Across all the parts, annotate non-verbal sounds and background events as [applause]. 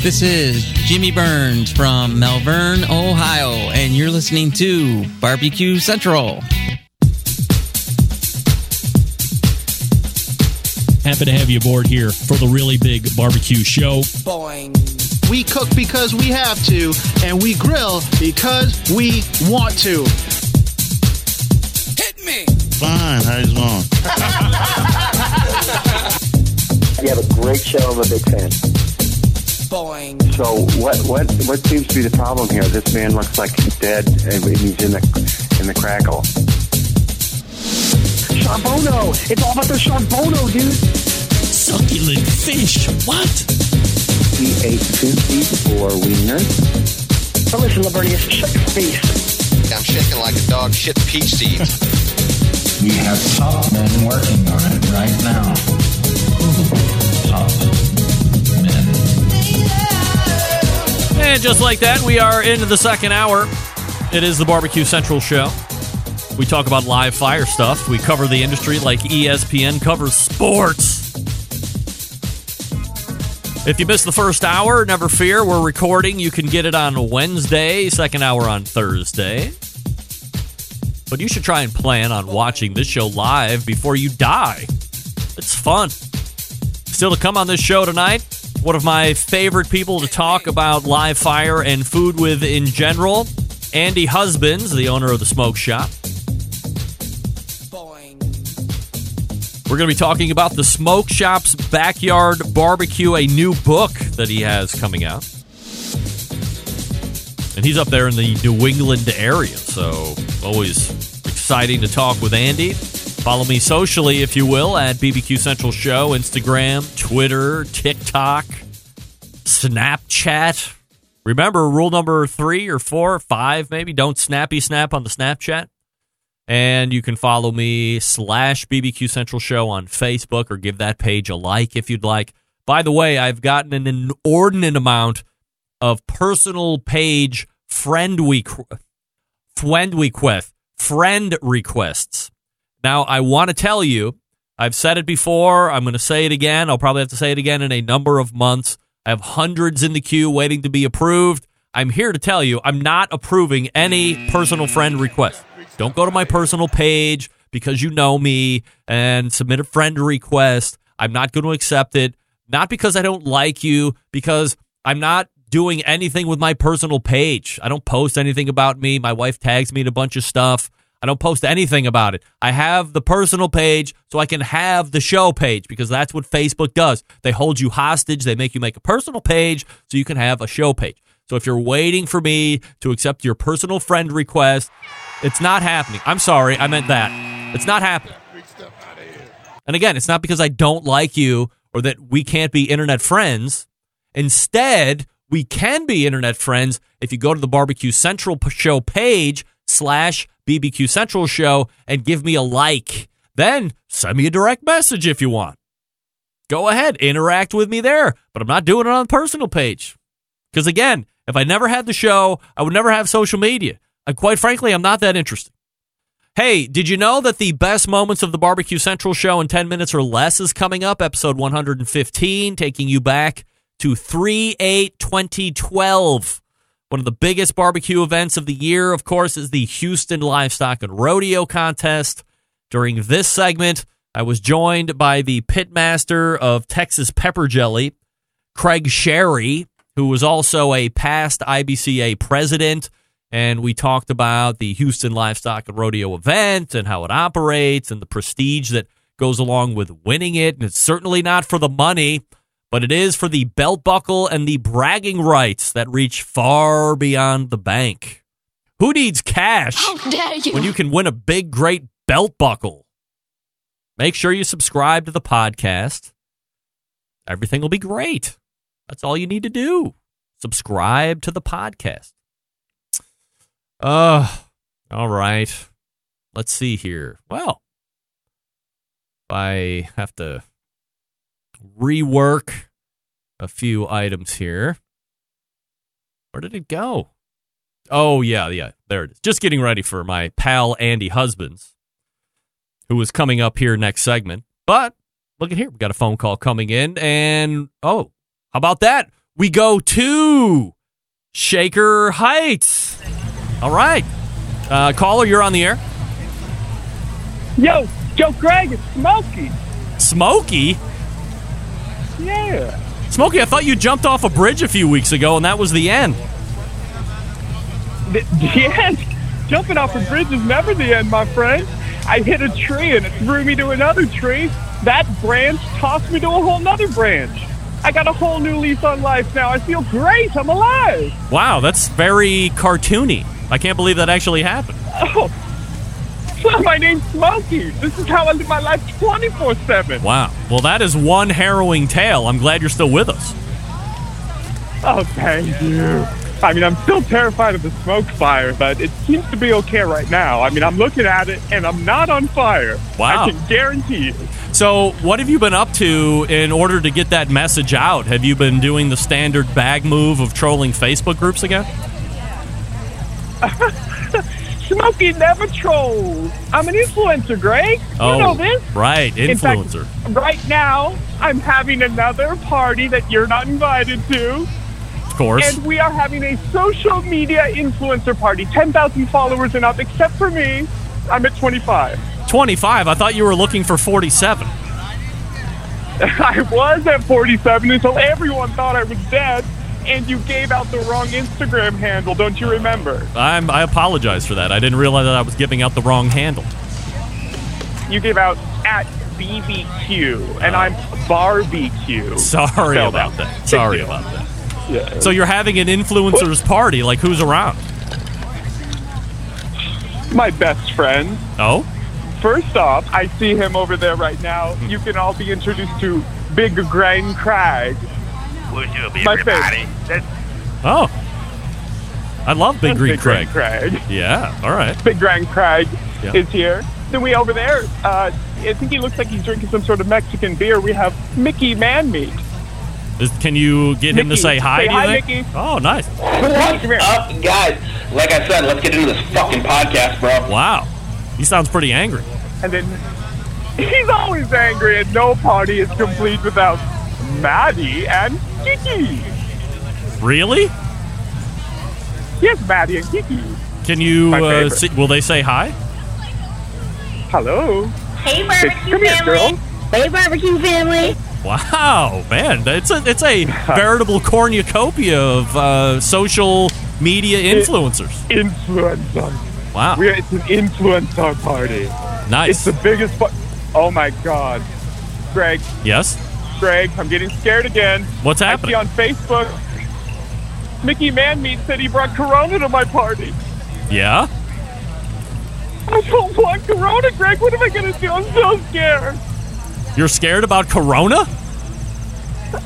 This is Jimmy Burns from Malvern, Ohio, and you're listening to Barbecue Central. Happy to have you aboard here for the really big barbecue show. Boing. We cook because we have to, and we grill because we want to. Hit me. Fine, how's it going? You [laughs] have a great show. I'm a big fan. Boing. So what what what seems to be the problem here? This man looks like he's dead and he's in the in the crackle. Charbono. It's all about the Charbono, dude. Succulent fish. What? He ate 54 wieners. But listen, Lavernius, shut your face. I'm shaking like a dog shit peach seeds. We have top men working on it right now. Top And just like that, we are into the second hour. It is the Barbecue Central show. We talk about live fire stuff. We cover the industry like ESPN covers sports. If you missed the first hour, never fear. We're recording. You can get it on Wednesday, second hour on Thursday. But you should try and plan on watching this show live before you die. It's fun. Still to come on this show tonight, one of my favorite people to talk about live fire and food with in general, Andy Husbands, the owner of the Smoke Shop. We're going to be talking about the Smoke Shop's Backyard Barbecue, a new book that he has coming out. And he's up there in the New England area, so always exciting to talk with Andy. Follow me socially, if you will, at BBQ Central Show, Instagram, Twitter, TikTok, Snapchat. Remember, rule number three or four or five, maybe don't snappy snap on the Snapchat. And you can follow me slash BBQ Central Show on Facebook or give that page a like if you'd like. By the way, I've gotten an inordinate amount of personal page friend week friend request friend requests. Now I want to tell you, I've said it before, I'm going to say it again. I'll probably have to say it again in a number of months. I have hundreds in the queue waiting to be approved. I'm here to tell you, I'm not approving any personal friend requests. Don't go to my personal page because you know me and submit a friend request. I'm not going to accept it. Not because I don't like you, because I'm not doing anything with my personal page. I don't post anything about me. My wife tags me in a bunch of stuff. I don't post anything about it. I have the personal page so I can have the show page because that's what Facebook does. They hold you hostage. They make you make a personal page so you can have a show page. So if you're waiting for me to accept your personal friend request, it's not happening. I'm sorry. I meant that. It's not happening. And again, it's not because I don't like you or that we can't be internet friends. Instead, we can be internet friends if you go to the Barbecue Central Show page slash BBQ Central Show and give me a like. Then send me a direct message if you want. Go ahead, interact with me there. But I'm not doing it on the personal page. Because again, if I never had the show, I would never have social media. And quite frankly, I'm not that interested. Hey, did you know that the best moments of the Barbecue Central show in 10 minutes or less is coming up? Episode 115, taking you back to 3 8 2012. One of the biggest barbecue events of the year, of course, is the Houston Livestock and Rodeo Contest. During this segment, I was joined by the pitmaster of Texas Pepper Jelly, Craig Sharry, who was also a past IBCA president. And we talked about the Houston Livestock and Rodeo event and how it operates and the prestige that goes along with winning it. And it's certainly not for the money, but it is for the belt buckle and the bragging rights that reach far beyond the bank. Who needs cash How dare you? when you can win a big, great belt buckle? Make sure you subscribe to the podcast. Everything will be great. That's all you need to do. Subscribe to the podcast. Uh, all right. Let's see here. Well, I have to rework a few items here. Where did it go? Oh, yeah, yeah, there it is. Just getting ready for my pal Andy Husbands, who is coming up here next segment. But look at here. We got a phone call coming in, and oh, how about that? we go to Shaker Heights. All right. Uh, caller, you're on the air. Yo, Joe Craig, it's Smokey. Smokey? Yeah. Smokey, I thought you jumped off a bridge a few weeks ago and that was the end. The, the [laughs] end? Jumping off a bridge is never the end, my friend. I hit a tree and it threw me to another tree. That branch tossed me to a whole nother branch. I got a whole new lease on life now. I feel great. I'm alive. Wow, that's very cartoony. I can't believe that actually happened. Oh, [laughs] my name's Smokey. This is how I live my life 24 7. Wow. Well, that is one harrowing tale. I'm glad you're still with us. Oh, thank you. I mean, I'm still terrified of the smoke fire, but it seems to be okay right now. I mean, I'm looking at it and I'm not on fire. Wow. I can guarantee you. So, what have you been up to in order to get that message out? Have you been doing the standard bag move of trolling Facebook groups again? [laughs] Smokey never trolls. I'm an influencer, Greg. oh, You know this. right, In fact, influencer. right now, I'm having another party that you're not invited to. of course. And we are having a social media influencer party. 10,000 followers and up, except for me. I'm at 25. 25. I thought you were looking for 47. [laughs] I was at 47 until everyone thought I was dead, and you gave out the wrong Instagram handle. Don't you remember? I'm, I apologize for that. I didn't realize that I was giving out the wrong handle. You gave out at BBQ, and I'm barbecue. Sorry Spelled about out. that. Sorry about that. Yeah. So you're having an influencers party. Like who's around? My best friend. Oh, First off, I see him over there right now. Hmm. You can all be introduced to Big Grain Crag. Would you, My everybody? That's oh. I love Big Green Big Craig. Grain Crag. Yeah. All right. Big Grain Crag Yeah. is here. Then we over there, uh, I think he looks like he's drinking some sort of Mexican beer. We have Mickey Man Meat. Is, can you get him to say hi? Say do you hi, think? Mickey. Oh, nice. What's up, guys? Like I said, let's get into this fucking podcast, bro. Wow. He sounds pretty angry. And then [laughs] he's always angry, and no party is complete without Maddie and Kiki. Really? Yes, Maddie and Kiki. Can you? My Uh, see, will they say hi? Hello. Hey, Come barbecue here, family. girl. Hey, barbecue family. Wow, man, it's a it's a [laughs] veritable cornucopia of uh, social media influencers. Influencer. Wow, We're, it's an influencer party. Nice. It's the biggest. Fu- oh my God, Greg, Yes. Greg, I'm getting scared again. What's I happening? see on Facebook, Mickey Manmeat said he brought Corona to my party. Yeah. I don't want Corona, Greg. What am I gonna do? I'm so scared. You're scared about Corona?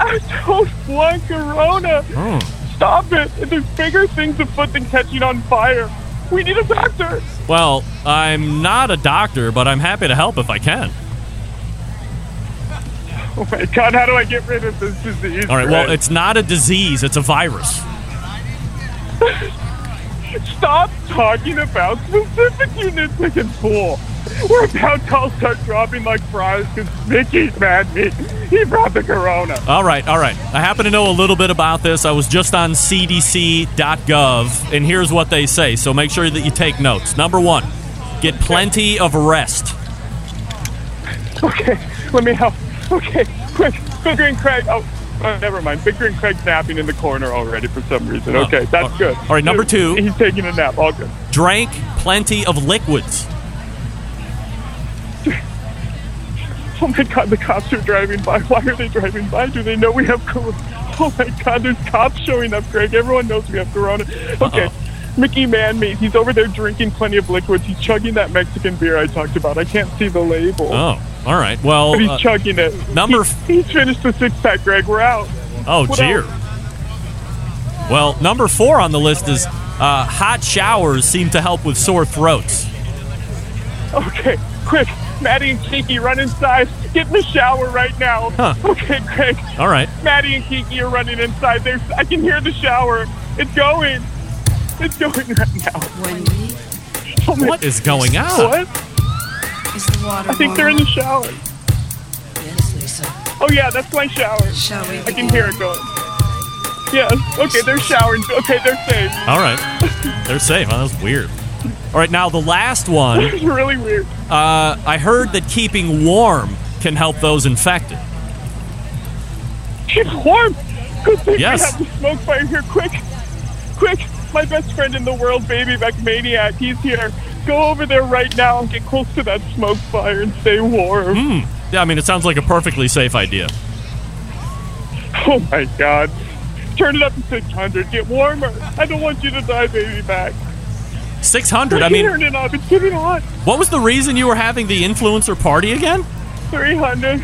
I don't want Corona. Oh. Stop it. There's bigger things afoot than catching on fire. We need a doctor. Well, I'm not a doctor, but I'm happy to help if I can. Oh my God, how do I get rid of this disease? All right. Well, it's not a disease; it's a virus. Stop talking about specific units I can pull. We're about to all start dropping like fries because Mickey's mad me. He brought the corona. All right, all right. I happen to know a little bit about this. I was just on CDC.gov, and here's what they say. So make sure that you take notes. Number one, get plenty of rest. Okay, let me help. Okay, quick. Big Green Craig. Oh, uh, never mind. Big Green Craig's napping in the corner already for some reason. Oh, Okay, that's good. all right, number two. He's taking a nap. All good. Drank plenty of liquids. Oh my God, the cops are driving by. Why are they driving by? Do they know we have corona? Oh my God, there's cops showing up, Greg. Everyone knows we have corona. Okay. Mickey Man Meat, he's over there drinking plenty of liquids. He's chugging that Mexican beer I talked about. I can't see the label. Oh, all right. Well, But he's uh, chugging it. number He- he's finished the six pack, Greg. We're out. oh What dear. else? Well, number four on the list is uh, hot showers seem to help with sore throats. Okay, quick. Maddie and Kiki, run inside. Get in the shower right now. Huh. Okay, Greg. All right. Maddie and Kiki are running inside. There's, I can hear the shower. It's going. It's going right now. Wendy, Oh What is going on? What? Is the water I think they're in the shower. Yes, Lisa. Oh yeah, that's my shower. Shall we I can hear it going. Yes. Okay, they're showering. Okay, they're safe. All right. They're safe. Huh? That was weird. All right, now the last one. [laughs] It's really weird. Uh, I heard that keeping warm can help those infected. Keep warm. Good thing Yes. we have the smoke fire here. Quick, quick. My best friend in the world, Baby Back Maniac, he's here. Go over there right now and get close to that smoke fire and stay warm. Hmm. Yeah, I mean, it sounds like a perfectly safe idea. Oh my god. Turn it up to 600. Get warmer. I don't want you to die, Baby Back. 600. I mean, Turn it up. It's getting hot. what was the reason you were having the influencer party again? 300,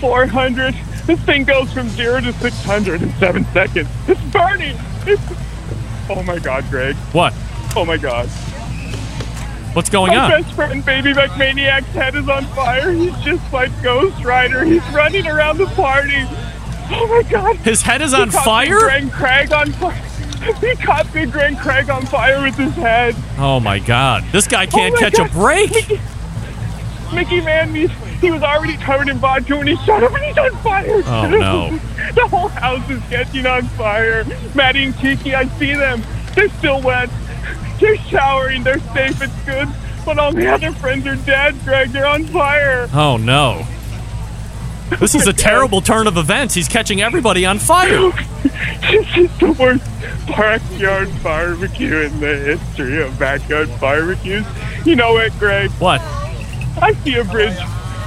400. This thing goes from 0 to 600 in 7 seconds. It's burning. It's... Oh my god, Greg. What? Oh my god. What's going My on? best friend, Baby Back Maniac's head is on fire. He's just like Ghost Rider. He's running around the party. Oh my god. His head is He on fire? Big Craig on fire. He caught Big Greg Craig on fire with his head. Oh my God! This guy can't Oh my catch a break. Mickey, Mickey Man, he, he was already covered in vodka when he shot up and he's on fire. Oh, [laughs] no. the whole house is catching on fire. Maddie and Kiki, I see them. They're still wet. They're showering. They're safe. It's good. But all the other friends are dead, Greg. They're on fire. Oh no! This is a [laughs] terrible turn of events. He's catching everybody on fire. [laughs] This is the worst backyard barbecue in the history of backyard barbecues. You know what, Greg? What? I see a bridge.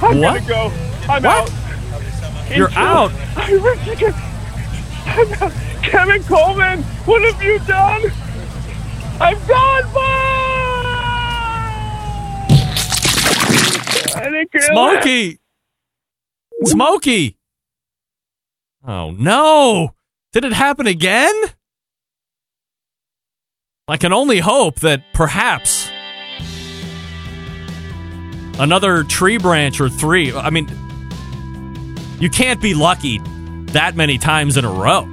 I'm What? gonna go. I'm What? out. You're Intro. out? I wish you could. I'm out. Kevin Coleman, what have you done? I'm think you're Smokey! Smokey! Oh no! Did it happen again? I can only hope that perhaps another tree branch or three. I mean, you can't be lucky that many times in a row.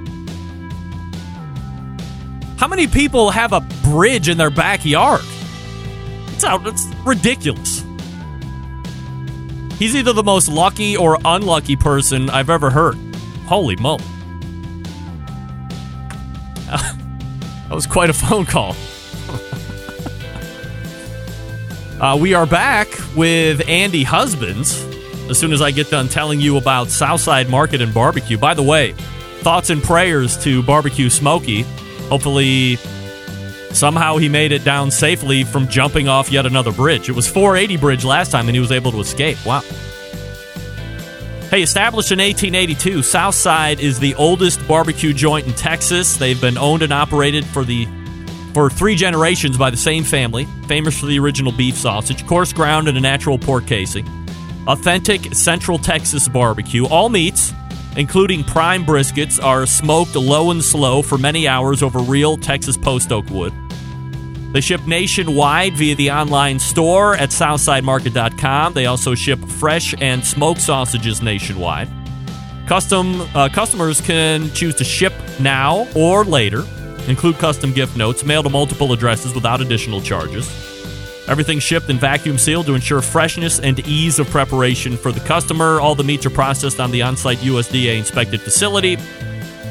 How many people have a bridge in their backyard? It's out. It's ridiculous. He's either the most lucky or unlucky person I've ever heard. Holy moly. [laughs] that was quite a phone call. [laughs] uh, we are back with Andy Husbands as soon as I get done telling you about Southside Market and Barbecue. By the way, thoughts and prayers to Barbecue Smokey. Hopefully, somehow he made it down safely from jumping off yet another bridge. It was 480 bridge last time and he was able to escape. Wow. Hey, established in 1882, Southside is the oldest barbecue joint in Texas. They've been owned and operated for the for three generations by the same family, famous for the original beef sausage, coarse ground, and a natural pork casing. Authentic Central Texas barbecue. All meats, including prime briskets, are smoked low and slow for many hours over real Texas post oak wood. They ship nationwide via the online store at southsidemarket.com. They also ship fresh and smoked sausages nationwide. Custom uh, customers can choose to ship now or later. Include custom gift notes mailed to multiple addresses without additional charges. Everything shipped and vacuum sealed to ensure freshness and ease of preparation for the customer. All the meats are processed on the on-site USDA inspected facility.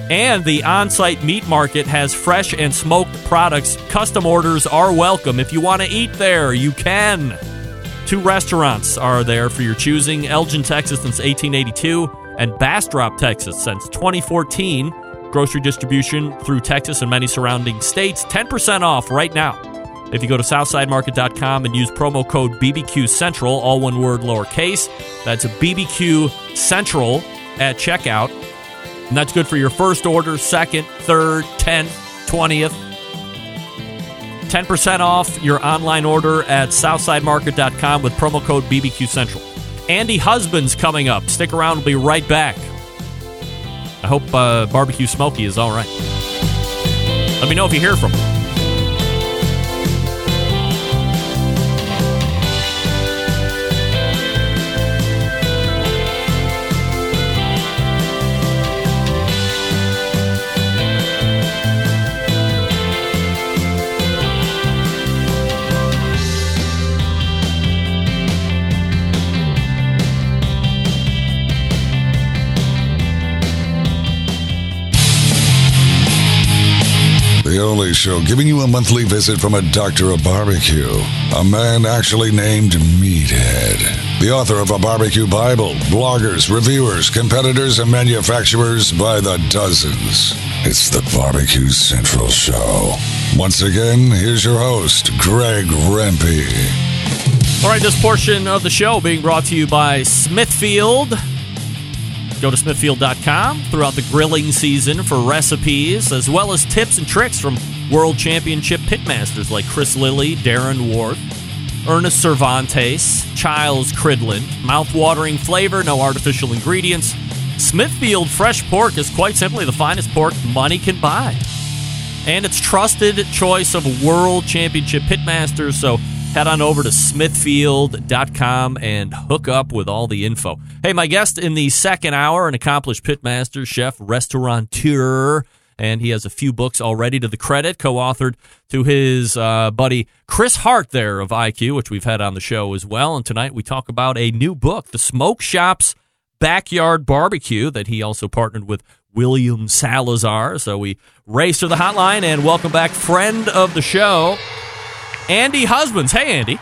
And the on site meat market has fresh and smoked products. Custom orders are welcome. If you want to eat there, you can. Two restaurants are there for your choosing Elgin, Texas since 1882, and Bastrop, Texas since 2014. Grocery distribution through Texas and many surrounding states. 10% off right now. If you go to SouthsideMarket.com and use promo code BBQ Central, all one word lowercase, that's BBQ Central at checkout. And that's good for your first order, second, third, 10th, 20th. 10% off your online order at southsidemarket.com with promo code BBQ Central. Andy Husband's coming up. Stick around, we'll be right back. I hope uh, Barbecue Smokey is all right. Let me know if you hear from him. Only show giving you a monthly visit from a doctor of barbecue, a man actually named Meathead, the author of a barbecue Bible, bloggers, reviewers, competitors, and manufacturers by the dozens. It's the Barbecue Central Show. Once again, here's your host, Greg Rempe. All right, this portion of the show being brought to you by Smithfield. Go to smithfield.com throughout the grilling season for recipes as well as tips and tricks from world championship pitmasters like Chris Lilly, Darren Ward, Ernest Servantes, Childs Cridland. Mouth-watering flavor, no artificial ingredients. Smithfield fresh pork is quite simply the finest pork money can buy. And it's trusted choice of world championship pitmasters, so head on over to smithfield.com and hook up with all the info. Hey, my guest in the second hour, an accomplished pitmaster, chef, restaurateur, and he has a few books already to the credit, co authored to his uh, buddy Chris Hart there of iQue, which we've had on the show as well. And tonight we talk about a new book, The Smoke Shop's Backyard Barbecue, that he also partnered with William Salazar. So we race to the hotline and welcome back friend of the show, Andy Husbands. Hey, Andy.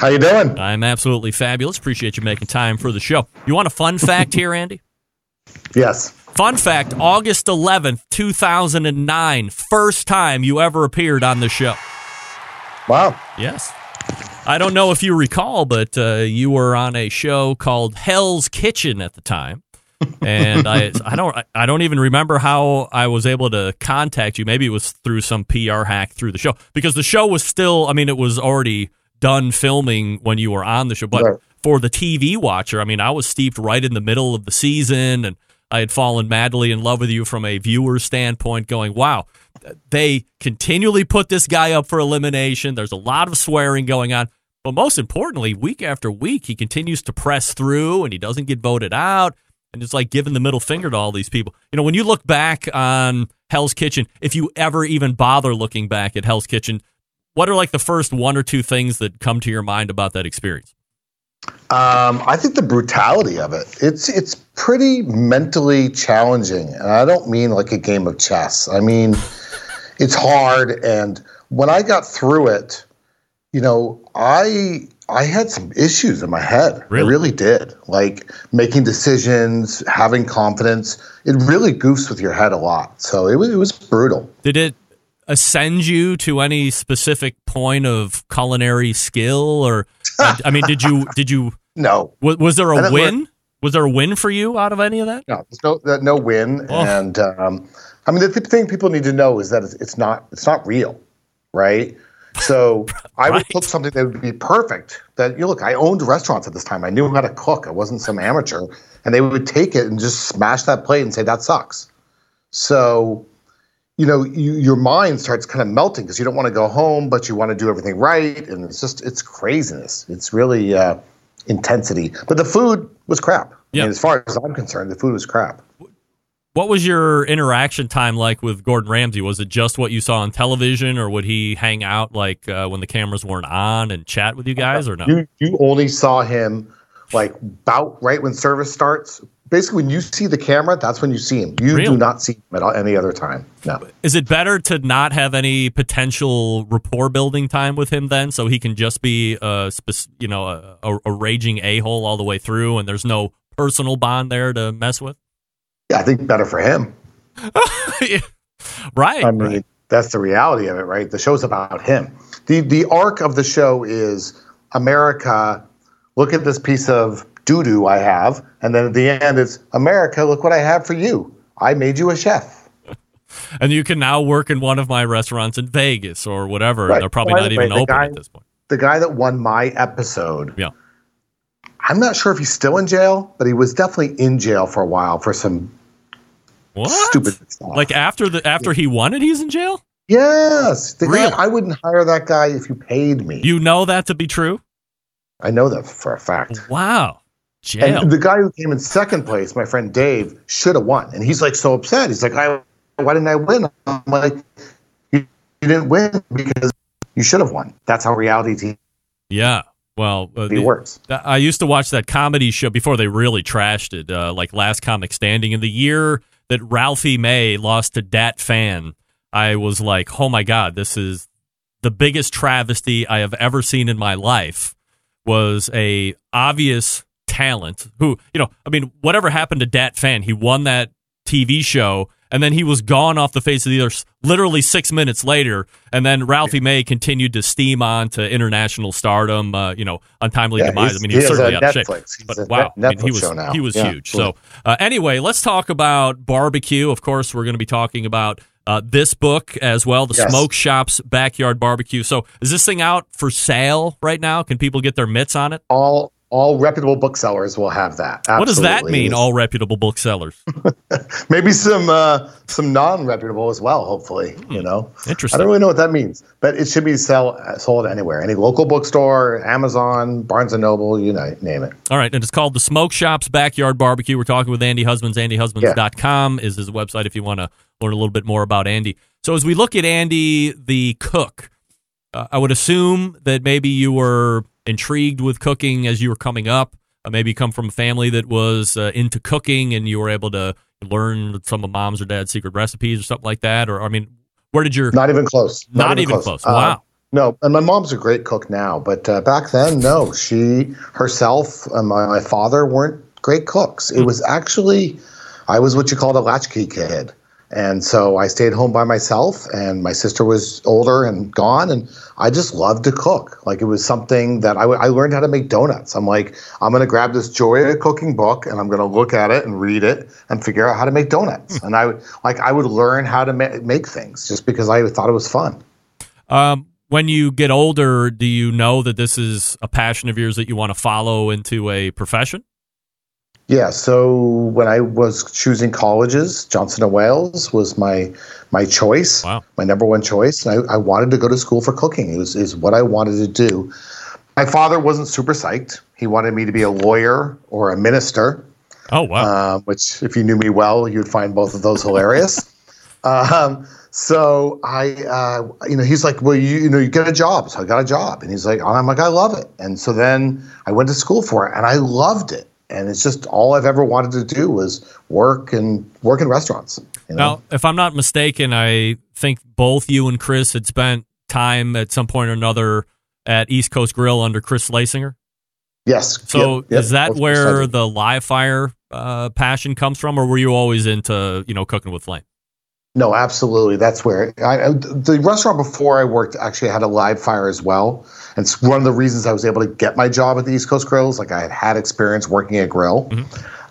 How you doing? I'm absolutely fabulous. Appreciate you making time for the show. You want a fun fact here, Andy? Yes. Fun fact August 11th, 2009, first time you ever appeared on the show. Wow. Yes. I don't know if you recall, but uh, you were on a show called Hell's Kitchen at the time. And I, I don't, I don't even remember how I was able to contact you. Maybe it was through some PR hack through the show because the show was still. I mean, it was already done filming when you were on the show, but Right. for the TV watcher, I mean, I was steeped right in the middle of the season, and I had fallen madly in love with you from a viewer standpoint. Going, wow, they continually put this guy up for elimination. There's a lot of swearing going on. But most importantly, week after week, he continues to press through and he doesn't get voted out. And it's like giving the middle finger to all these people. You know, when you look back on Hell's Kitchen, if you ever even bother looking back at Hell's Kitchen, what are like the first one or two things that come to your mind about that experience? Um, I think the brutality of it. It's it's pretty mentally challenging, and I don't mean like a game of chess. I mean, it's hard. And when I got through it, you know, I I had some issues in my head. I really did. Like making decisions, having confidence. It really goofs with your head a lot. So it was it was brutal. Did it ascend you to any specific point of culinary skill, or I mean, did you did you? [laughs] No. Was, was there a win? Was there a win for you out of any of that? No, no no win, Oh. and um, I mean the th- thing people need to know is that it's, it's not it's not real, right? So I would cook something that would be perfect. That you look, I owned restaurants at this time. I knew how to cook. I wasn't some amateur, and they would take it and just smash that plate and say that sucks. So, you know, you, your mind starts kind of melting because you don't want to go home, but you want to do everything right, and it's just it's craziness. It's really uh, intensity. But the food was crap. I mean, as far as I'm concerned, the food was crap. What was your interaction time like with Gordon Ramsay? Was it just what you saw on television, or would he hang out like uh, when the cameras weren't on and chat with you guys, or no? You you only saw him like about right when service starts. Basically, when you see the camera, that's when you see him. You Really? do not see him at all, any other time. No. Is it better to not have any potential rapport building time with him then, so he can just be a you know a, a, a raging a hole all the way through, and there's no personal bond there to mess with? Yeah, I think better for him. [laughs] Right. I mean, that's the reality of it, right? The show's about him. The the arc of the show is America, look at this piece of doo doo I have, and then at the end it's America, look what I have for you. I made you a chef. [laughs] And you can now work in one of my restaurants in Vegas or whatever. Right. They're probably not even way, open guy- at this point. The guy that won my episode. Yeah. I'm not sure if he's still in jail, but he was definitely in jail for a while for some What? stupid stuff. Like after the after he won it, he's in jail. Yes, the Really? guy, I wouldn't hire that guy if you paid me. You know that to be true. I know that for a fact. Wow. Jail. And the guy who came in second place, my friend Dave, should have won, and he's like so upset. He's like, "I, why didn't I win?" I'm like, "You, you didn't win because you should have won." That's how reality TV Yeah. Well, uh, the- works. I used to watch that comedy show before they really trashed it, uh, like Last Comic Standing. In the year that Ralphie May lost to Dat Phan, I was like, oh my god, this is the biggest travesty I have ever seen in my life. Was a obvious talent who you know, I mean, whatever happened to Dat Phan? He won that TV show and then he was gone off the face of the earth literally six minutes later. And then Ralphie May continued to steam on to international stardom, uh, you know, untimely Yeah, demise. I mean, he he's has certainly out of shape. He's But wow, I mean, he was he was Yeah, huge. cool. So uh, anyway, let's talk about barbecue. Of course, we're going to be talking about. Uh, this book as well, the Yes. Smoke Shop's Backyard Barbecue. So, is this thing out for sale right now? Can people get their mitts on it? All all reputable booksellers will have that. What does that mean? All reputable booksellers. [laughs] Maybe some uh, some non reputable as well. Hopefully, you know. Hmm. Interesting. I don't really know what that means, but it should be sell, sold anywhere. Any local bookstore, Amazon, Barnes and Noble, you know, name it. All right, and it's called the Smoke Shop's Backyard Barbecue. We're talking with Andy Husbands. AndyHusbands.com is his website if you want to learn a little bit more about Andy. So as we look at Andy the cook, uh, I would assume that maybe you were intrigued with cooking as you were coming up. Uh, maybe come from a family that was uh, into cooking and you were able to learn some of mom's or dad's secret recipes or something like that. Or I mean, where did your Not even close. Not even close. Uh, Wow. no, and my mom's a great cook now, but uh, back then, no. She herself and my, my father weren't great cooks. Hmm. It was actually, I was what you called a latchkey kid. And so I stayed home by myself, and my sister was older and gone, and I just loved to cook. Like it was something that I, w- I learned how to make donuts. I'm like, I'm going to grab this Joy of Cooking book, and I'm going to look at it and read it and figure out how to make donuts. and I would like I would learn how to ma- make things just because I thought it was fun. Um, when you get older, do you know that this is a passion of yours that you want to follow into a profession? Yeah, so when I was choosing colleges, Johnson and Wales was my my choice, wow. my number one choice, and I, I wanted to go to school for cooking. It was is what I wanted to do. My father wasn't super psyched. He wanted me to be a lawyer or a minister. Oh wow! Um, which, if you knew me well, you'd find both of those hilarious. [laughs] um, so I, uh, you know, he's like, well, you, you know, you get a job. So I got a job, and he's like, I'm like, I love it. And so then I went to school for it, and I loved it. And it's just all I've ever wanted to do was work and work in restaurants. You know? Now, if I'm not mistaken, I think both you and Chris had spent time at some point or another at East Coast Grill under Chris Schlesinger. Yes. So Yep, yep. is that where the live fire uh, passion comes from, or were you always into you know cooking with flame? No, absolutely. That's where I, the restaurant before I worked actually had a live fire as well. And it's one of the reasons I was able to get my job at the East Coast Grills. Like I had had experience working at grill.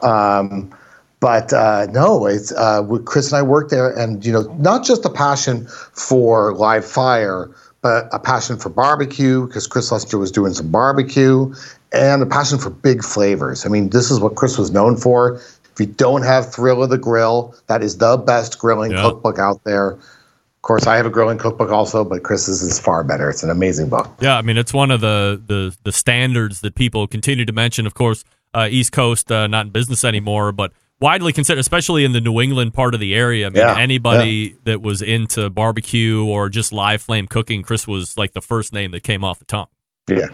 Um, but uh, no, it's uh, Chris and I worked there, and you know, not just a passion for live fire, but a passion for barbecue because Chris Schlesinger was doing some barbecue, and a passion for big flavors. I mean, this is what Chris was known for. If you don't have Thrill of the Grill, that is the best grilling Yeah. cookbook out there. Of course, I have a grilling cookbook also, but Chris's is far better. It's an amazing book. Yeah, I mean it's one of the the, the standards that people continue to mention. Of course, uh, East Coast uh, not in business anymore, but widely considered, especially in the New England part of the area. I mean, Yeah, anybody that was into barbecue or just live flame cooking, Chris was like the first name that came off the tongue. Yeah.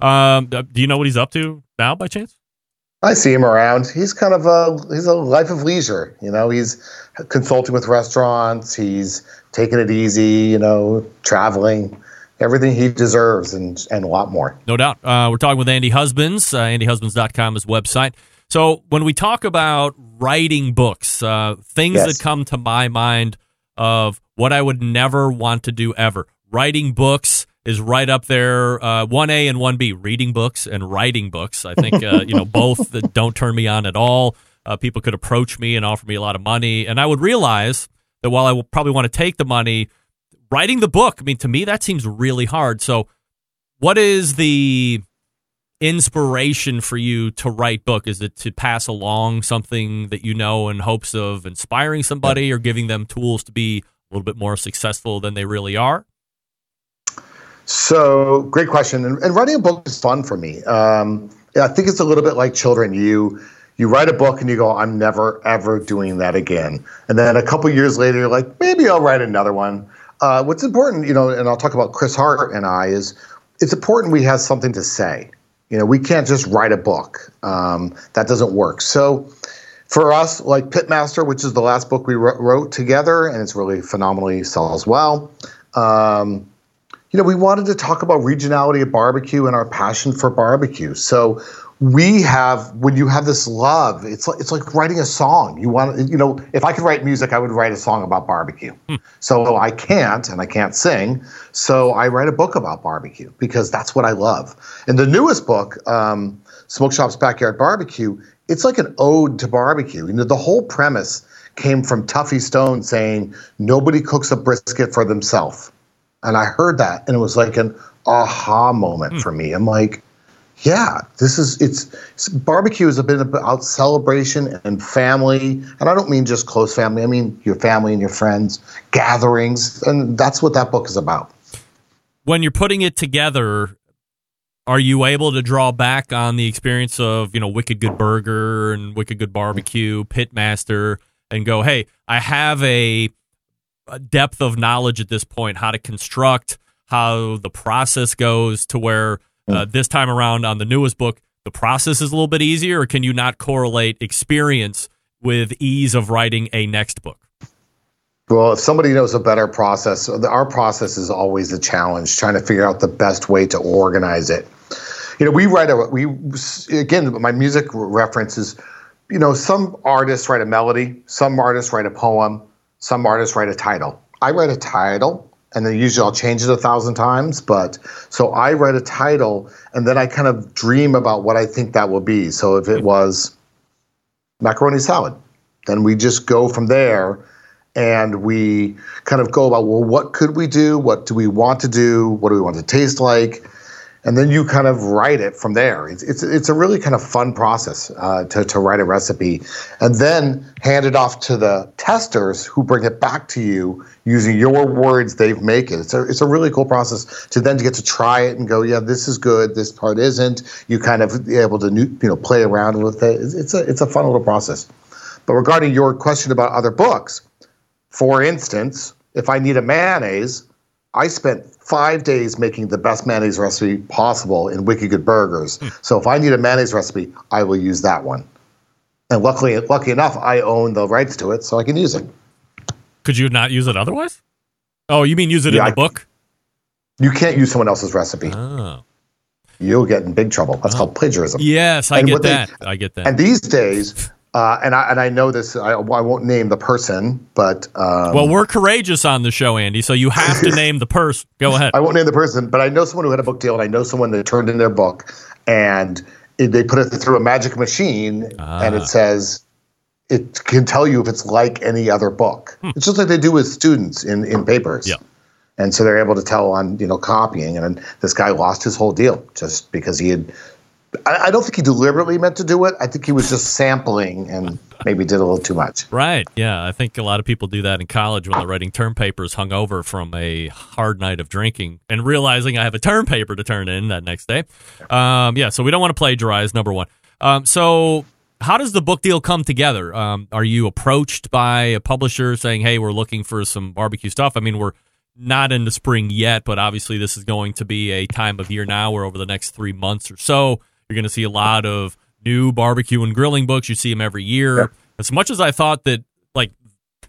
Um, do you know what he's up to now, by chance? I see him around. He's kind of a he's a life of leisure. You know, he's consulting with restaurants. He's taking it easy. You know, traveling, everything he deserves, and and a lot more. No doubt. Uh, we're talking with Andy Husbands. Uh, AndyHusbands.com is website. So when we talk about writing books, uh, things Yes. that come to my mind of what I would never want to do ever. Writing books is right up there, uh, 1A and 1B, reading books and writing books. I think, uh, you know, [laughs] both that don't turn me on at all. Uh, people could approach me and offer me a lot of money. And I would realize that while I will probably want to take the money, writing the book, I mean, to me, that seems really hard. So what is the inspiration for you to write book is it to pass along something that you know in hopes of inspiring somebody or giving them tools to be a little bit more successful than they really are So great question. And, and writing a book is fun for me. Um, I think it's a little bit like children. You you write a book and you go, I'm never ever doing that again. And then a couple years later, you're like, maybe I'll write another one. Uh, what's important, you know, and I'll talk about Chris Hart and I is it's important we have something to say. You know, we can't just write a book. Um, that doesn't work. So for us, like Pitmaster, which is the last book we wrote, together, and it's really phenomenally sells well. Um, you know, we wanted to talk about regionality of barbecue and our passion for barbecue. So we have when you have this love, it's like it's like writing a song. You want you know, if I could write music, I would write a song about barbecue. So I can't, and I can't sing. So I write a book about barbecue because that's what I love. And the newest book, um, Smoke Shop's Backyard Barbecue, it's like an ode to barbecue. You know, the whole premise came from Tuffy Stone saying nobody cooks a brisket for themselves. And I heard that and it was like an aha moment hmm. for me. I'm like, yeah, this is it's, it's barbecue is a bit about celebration and family. And I don't mean just close family. I mean your family and your friends, gatherings, and that's what that book is about. When you're putting it together, are you able to draw back on the experience of you know Wicked Good Burger and Wicked Good Barbecue, Pitmaster, and go, hey, I have a depth of knowledge at this point how to construct, how the process goes, to where uh, this time around on the newest book, the process is a little bit easier, or can you not correlate experience with ease of writing a next book? Well, if somebody knows a better process, our process is always a challenge, trying to figure out the best way to organize it. You know, we write a we again. My music reference is, you know, some artists write a melody, some artists write a poem, some artists write a title. I write a title, and then usually I'll change it a thousand times. But so I write a title, and then I kind of dream about what I think that will be. So if it was macaroni salad, then we just go from there and we kind of go about well what could we do what do we want to do what do we want to taste like and then you kind of write it from there. It's it's, it's a really kind of fun process uh, to, to write a recipe and then hand it off to the testers who bring it back to you using your words they've make it it's a, it's a really cool process to then get to try it and go yeah this is good. This part isn't. You kind of able to you know play around with it. It's, it's a it's a fun little process. But regarding your question about other books for instance, if I need a mayonnaise, I spent five days making the best mayonnaise recipe possible in Wicked Good Burgers. Hmm. So if I need a mayonnaise recipe, I will use that one. And luckily, lucky enough, I own the rights to it, so I can use it. Could you not use it otherwise? Oh, you mean use it Yeah, in the I- book? You can't use someone else's recipe. Oh. You'll get in big trouble. That's called oh. plagiarism. Yes, I And get what they- that. I get that. And these days, uh, and I and I know this. I, I won't name the person, but um, well, we're courageous on the show, Andy, so you have to [laughs] name the person. Go ahead. I won't name the person, but I know someone who had a book deal, and I know someone that turned in their book, and it, they put it through a magic machine, and Ah. it says it can tell you if it's like any other book. It's just like they do with students in in papers. Hmm. Yeah. And so they're able to tell on you know copying, and this guy lost his whole deal just because he had. I, don't think he deliberately meant to do it. I think he was just sampling and maybe did a little too much. Right. Yeah. I think a lot of people do that in college when they're writing term papers hung over from a hard night of drinking and realizing I have a term paper to turn in that next day. Um, yeah. So we don't want to plagiarize, number one. Um, so how does the book deal come together? Um, are you approached by a publisher saying, hey, we're looking for some barbecue stuff? I mean, we're not in the spring yet, but obviously this is going to be a time of year now where over the next three months or so, you're going to see a lot of new barbecue and grilling books. You see them every year. As much as I thought that like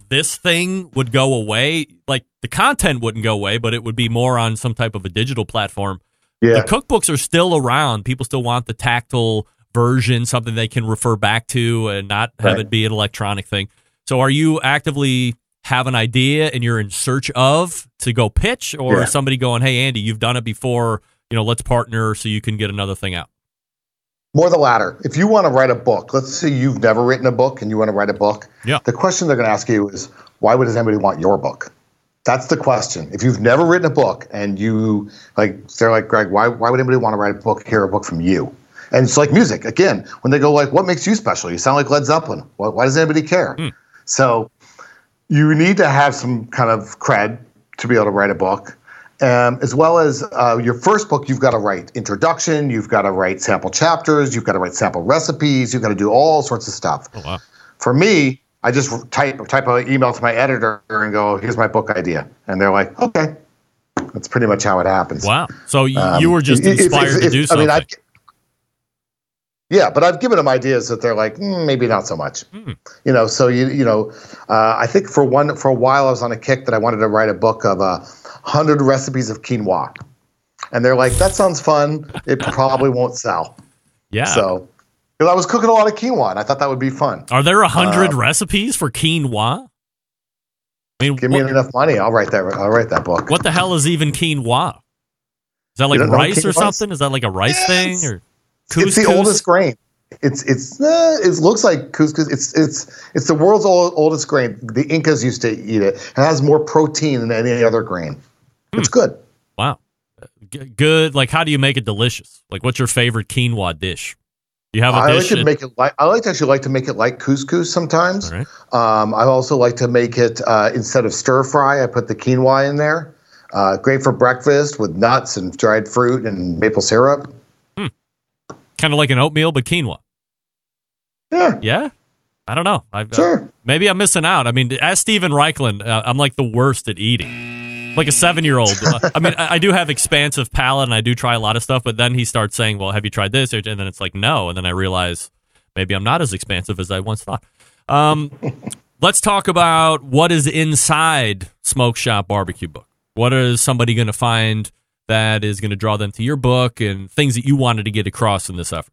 this thing would go away, like the content wouldn't go away, but it would be more on some type of a digital platform. Yeah. The cookbooks are still around. People still want the tactile version, something they can refer back to and not have Right. it be an electronic thing. So are you actively have an idea and you're in search of to go pitch or Yeah. is somebody going, Hey Andy, you've done it before, you know, let's partner so you can get another thing out. More the latter. If you want to write a book, let's say you've never written a book and you want to write a book. Yeah. The question they're going to ask you is, why would anybody want your book? That's the question. If you've never written a book and you like, they're like, Greg, why, why would anybody want to write a book, hear a book from you? And it's like music. Again, when they go like, what makes you special? You sound like Led Zeppelin. Why, why does anybody care? Hmm. So you need to have some kind of cred to be able to write a book. Um, as well as uh, your first book, you've got to write introduction, you've got to write sample chapters, you've got to write sample recipes, you've got to do all sorts of stuff. Oh wow. For me, I just type type an email to my editor and go, "Here's my book idea," and they're like, "Okay." That's pretty much how it happens. Wow. So y- Um, you were just it- it- inspired it's- to do it's- I something. mean, Yeah, but I've given them ideas that they're like mm, maybe not so much. You know, so you you know, uh, I think for one for a while I was on a kick that I wanted to write a book of uh, hundred recipes of quinoa, and they're like that sounds fun. It probably won't sell. Yeah. So because I was cooking a lot of quinoa and I thought that would be fun. Are there a hundred Um, recipes for quinoa? I mean, Give me what, enough money, I'll write that. I'll write that book. what the hell is even quinoa? Is that like You don't know what rice or something? Is that like a rice thing or couscous? It's the oldest grain. It's it's uh, it looks like couscous. It's it's it's the world's old, oldest grain. The Incas used to eat it. It has more protein than any other grain. It's good. Wow. G- good. Like, how do you make it delicious? Like, what's your favorite quinoa dish? Do you have a I like to make it like I like to actually like to make it like couscous sometimes. Right. Um, I also like to make it uh, instead of stir fry. I put the quinoa in there. Uh, great for breakfast with nuts and dried fruit and maple syrup. kind of like an oatmeal, but quinoa. Yeah. Yeah. I don't know. I, Sure. maybe I'm missing out. I mean, as Steven Reichland, uh, I'm like the worst at eating. Like a seven year old. I mean, I, I do have expansive palate and I do try a lot of stuff, but then he starts saying, Well, have you tried this? And then it's like, No. And then I realize maybe I'm not as expansive as I once thought. Um, let's talk about what is inside Smoke Shop Barbecue Book. What is somebody going to find that is going to draw them to your book and things that you wanted to get across in this effort?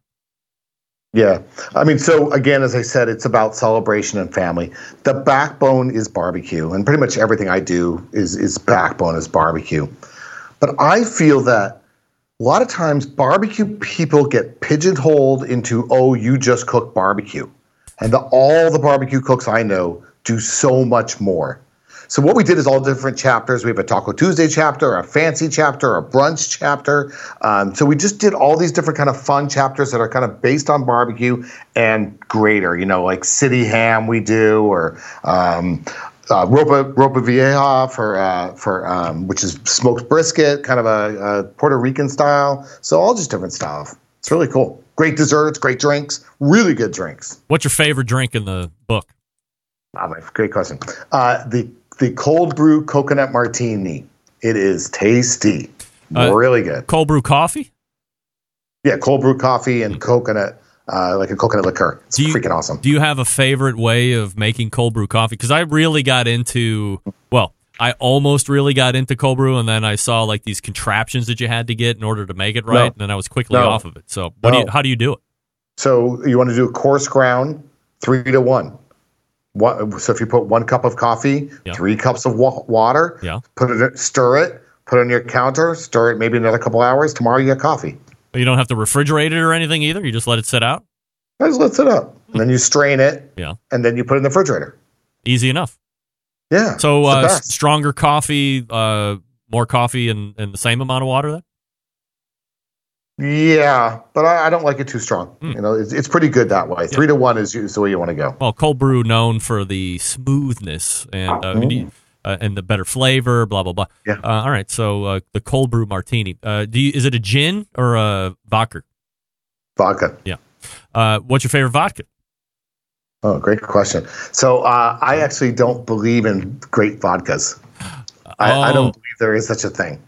Yeah. I mean, so again, as I said, it's about celebration and family. The backbone is barbecue, and pretty much everything I do is is backbone is barbecue. But I feel that a lot of times barbecue people get pigeonholed into, oh, you just cook barbecue. And the, all the barbecue cooks I know do so much more. So what we did is all different chapters. We have a Taco Tuesday chapter, a fancy chapter, a brunch chapter. Um, so we just did all these different kind of fun chapters that are kind of based on barbecue and greater. You know, like city ham we do, or um, uh, ropa ropa vieja for uh, for um, which is smoked brisket, kind of a, a Puerto Rican style. So all just different styles. It's really cool. Great desserts, great drinks, really good drinks. What's your favorite drink in the book? Ah, my great question. Uh, the the cold brew coconut martini. It is tasty, Uh, really good. Cold brew coffee? Yeah, cold brew coffee and coconut, uh, like a coconut liqueur. It's you- freaking awesome. Do you have a favorite way of making cold brew coffee? Because I really got into, well, I almost really got into cold brew, and then I saw like these contraptions that you had to get in order to make it right, No. and then I was quickly No. off of it. So, what do you, how do you do it? So you want to do a coarse ground, three to one. What, so if you put one cup of coffee, Yeah. three cups of wa- water, Yeah. put it, stir it, put it on your counter, stir it maybe another couple hours. Tomorrow you got coffee. You don't have to refrigerate it or anything either. You just let it sit out. I Just let it up, and then you strain it, Yeah, and then you put it in the refrigerator. easy enough. Yeah. So, uh, stronger coffee, uh, more coffee, and, and the same amount of water. Then Yeah, but I, I don't like it too strong. Hmm. You know, it's, it's pretty good that way. Three to one is, is the way you want to go. well, cold brew known for the smoothness and uh, Mm. uh, and the better flavor. Blah blah blah. Yeah. Uh, all right. So uh, the cold brew martini. Uh, do you, is it a gin or a vodka? Vodka. Yeah. Uh, what's your favorite vodka? Oh, great question. So uh, I actually don't believe in great vodkas. I, I Oh. don't believe there is such a thing.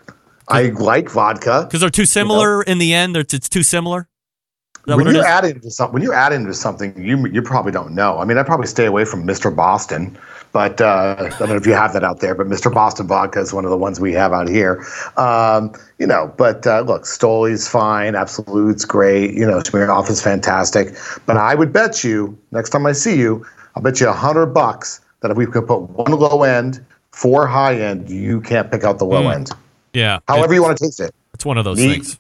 I like vodka. Because they're too similar in the end. It's too similar. When you add into something, when you're adding to something, you you probably don't know. I mean, I probably stay away from Mr. Boston, but uh, I don't know if you have that out there. But Mr. Boston vodka is one of the ones we have out here. Um, you know, but uh, look, Stoli's fine, Absolut's great. You know, Smirnoff is fantastic. But I would bet you next time I see you, I'll bet you a hundred bucks that if we could put one low end, four high end, you can't pick out the low Hmm. end. Yeah. However you want to taste it. it's one of those Neat. things.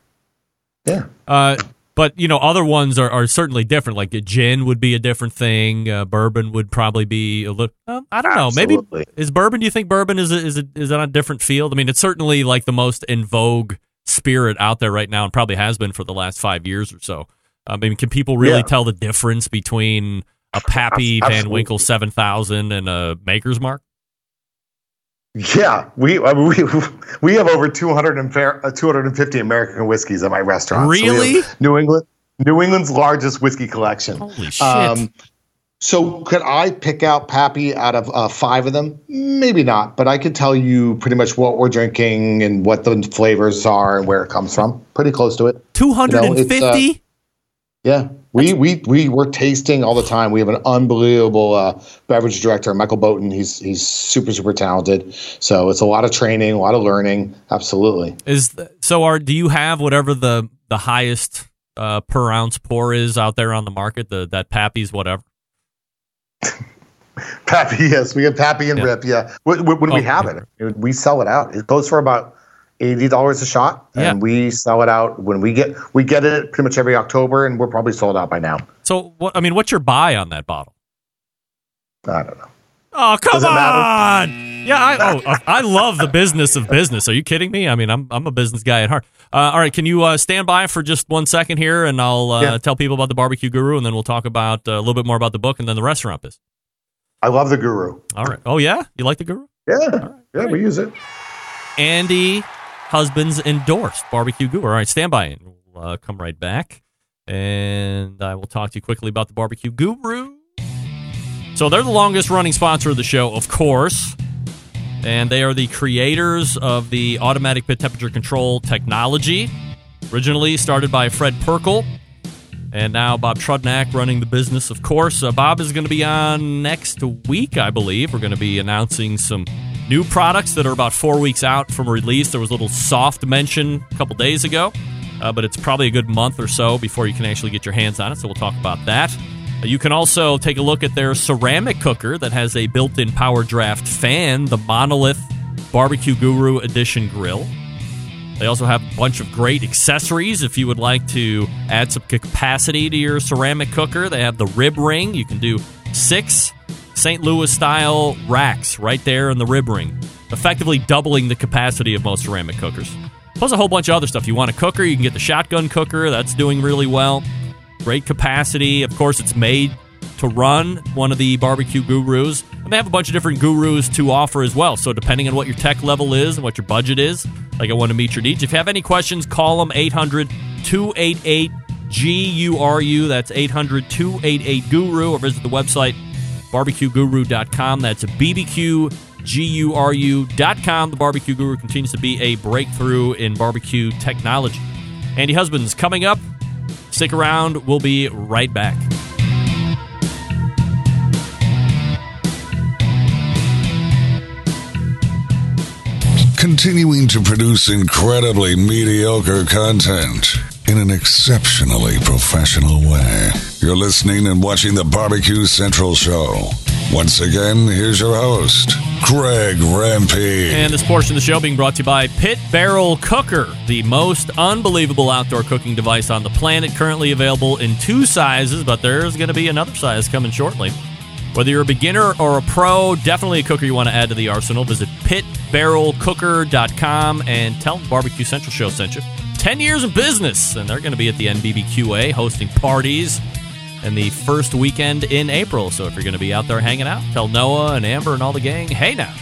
Yeah. Uh, but you know, other ones are, are certainly different. Like a gin would be a different thing. Uh, bourbon would probably be a little. Um, I don't know. Maybe is bourbon? Do you think bourbon is a, is a, is on a different field? I mean, it's certainly like the most in vogue spirit out there right now, and probably has been for the last five years or so. I mean, can people really Yeah. tell the difference between a Pappy Van Winkle seven thousand and a Maker's Mark? Yeah, we I mean, we [laughs] we have over 200 and fair, uh, 250 American whiskeys at my restaurant. So Really? New England, New England's largest whiskey collection. Holy shit! Um, so could I pick out Pappy out of uh, five of them? Maybe not, but I could tell you pretty much what we're drinking and what the flavors are and where it comes from. Pretty close to it. Two hundred and it's, uh. Yeah, We we we we're tasting all the time. We have an unbelievable uh, beverage director, Michael Bowton. He's he's super super talented. So it's a lot of training, a lot of learning. Absolutely. Is th- so? Are do you have whatever the the highest uh, per ounce pour is out there on the market? The that Pappy's whatever. [laughs] Pappy, yes, we have Pappy and Yeah. Rip. Yeah, when, when when we Oh, have it, it- we sell it out. It goes for about eighty dollars a shot, and we sell it out when we get we get it pretty much every October, and we're probably sold out by now. So what? I mean, what's your buy on that bottle? I don't know. Oh come Does it matter? on! Yeah, I oh I- I love the business of business. Are you kidding me? I mean, I'm I'm a business guy at heart. Uh, all right, can you uh, stand by for just one second here, and I'll uh, Yeah. tell people about the barbecue guru, and then we'll talk about uh, a little bit more about the book, and then the restaurant business. I love the Guru. All right. Oh yeah, you like the guru? Yeah, yeah, we use it. Andy Husbands endorsed barbecue guru. All right, stand by, and we'll uh, come right back, and I will talk to you quickly about the barbecue guru. So they're the longest running sponsor of the show, of course, and they are the creators of the automatic pit temperature control technology. Originally started by Fred Pirkle, and now Bob Trudnak running the business, of course. Uh, Bob is going to be on next week, I believe. We're going to be announcing some new products that are about four weeks out from release. There was a little soft mention a couple days ago, uh, but it's probably a good month or so before you can actually get your hands on it. So we'll talk about that. Uh, You can also take a look at their ceramic cooker that has a built in power draft fan, the Monolith Barbecue Guru Edition grill. They also have a bunch of great accessories if you would like to add some capacity to your ceramic cooker. They have the rib ring. You can do six St. Louis style racks right there in the rib ring, effectively doubling the capacity of most ceramic cookers. Plus, a whole bunch of other stuff. You want a cooker, you can get the shotgun cooker. That's doing really well. Great capacity. Of course, it's made to run one of the barbecue gurus. And they have a bunch of different gurus to offer as well. So, depending on what your tech level is and what your budget is, like I want to meet your needs. If you have any questions, call them 800 288 GURU. That's 800 288 Guru, or visit the website barbecueguru.com. That's bbqguru.com. The Barbecue Guru continues to be a breakthrough in barbecue technology. Andy Husbands coming up. Stick around. We'll be right back. continuing to produce incredibly mediocre content in an exceptionally professional way. You're listening and watching the Barbecue Central Show. Once again, here's your host, Greg Rempe. And this portion of the show being brought to you by Pit Barrel Cooker, the most unbelievable outdoor cooking device on the planet. Currently available in two sizes, but there's going to be another size coming shortly. Whether you're a beginner or a pro, definitely a cooker you want to add to the arsenal. Visit pitbarrelcooker.com and tell Barbecue Central Show sent you. 10 years in business, and they're going to be at the NBBQA hosting parties in the first weekend in April. So if you're going to be out there hanging out, tell Noah and Amber and all the gang, hey now.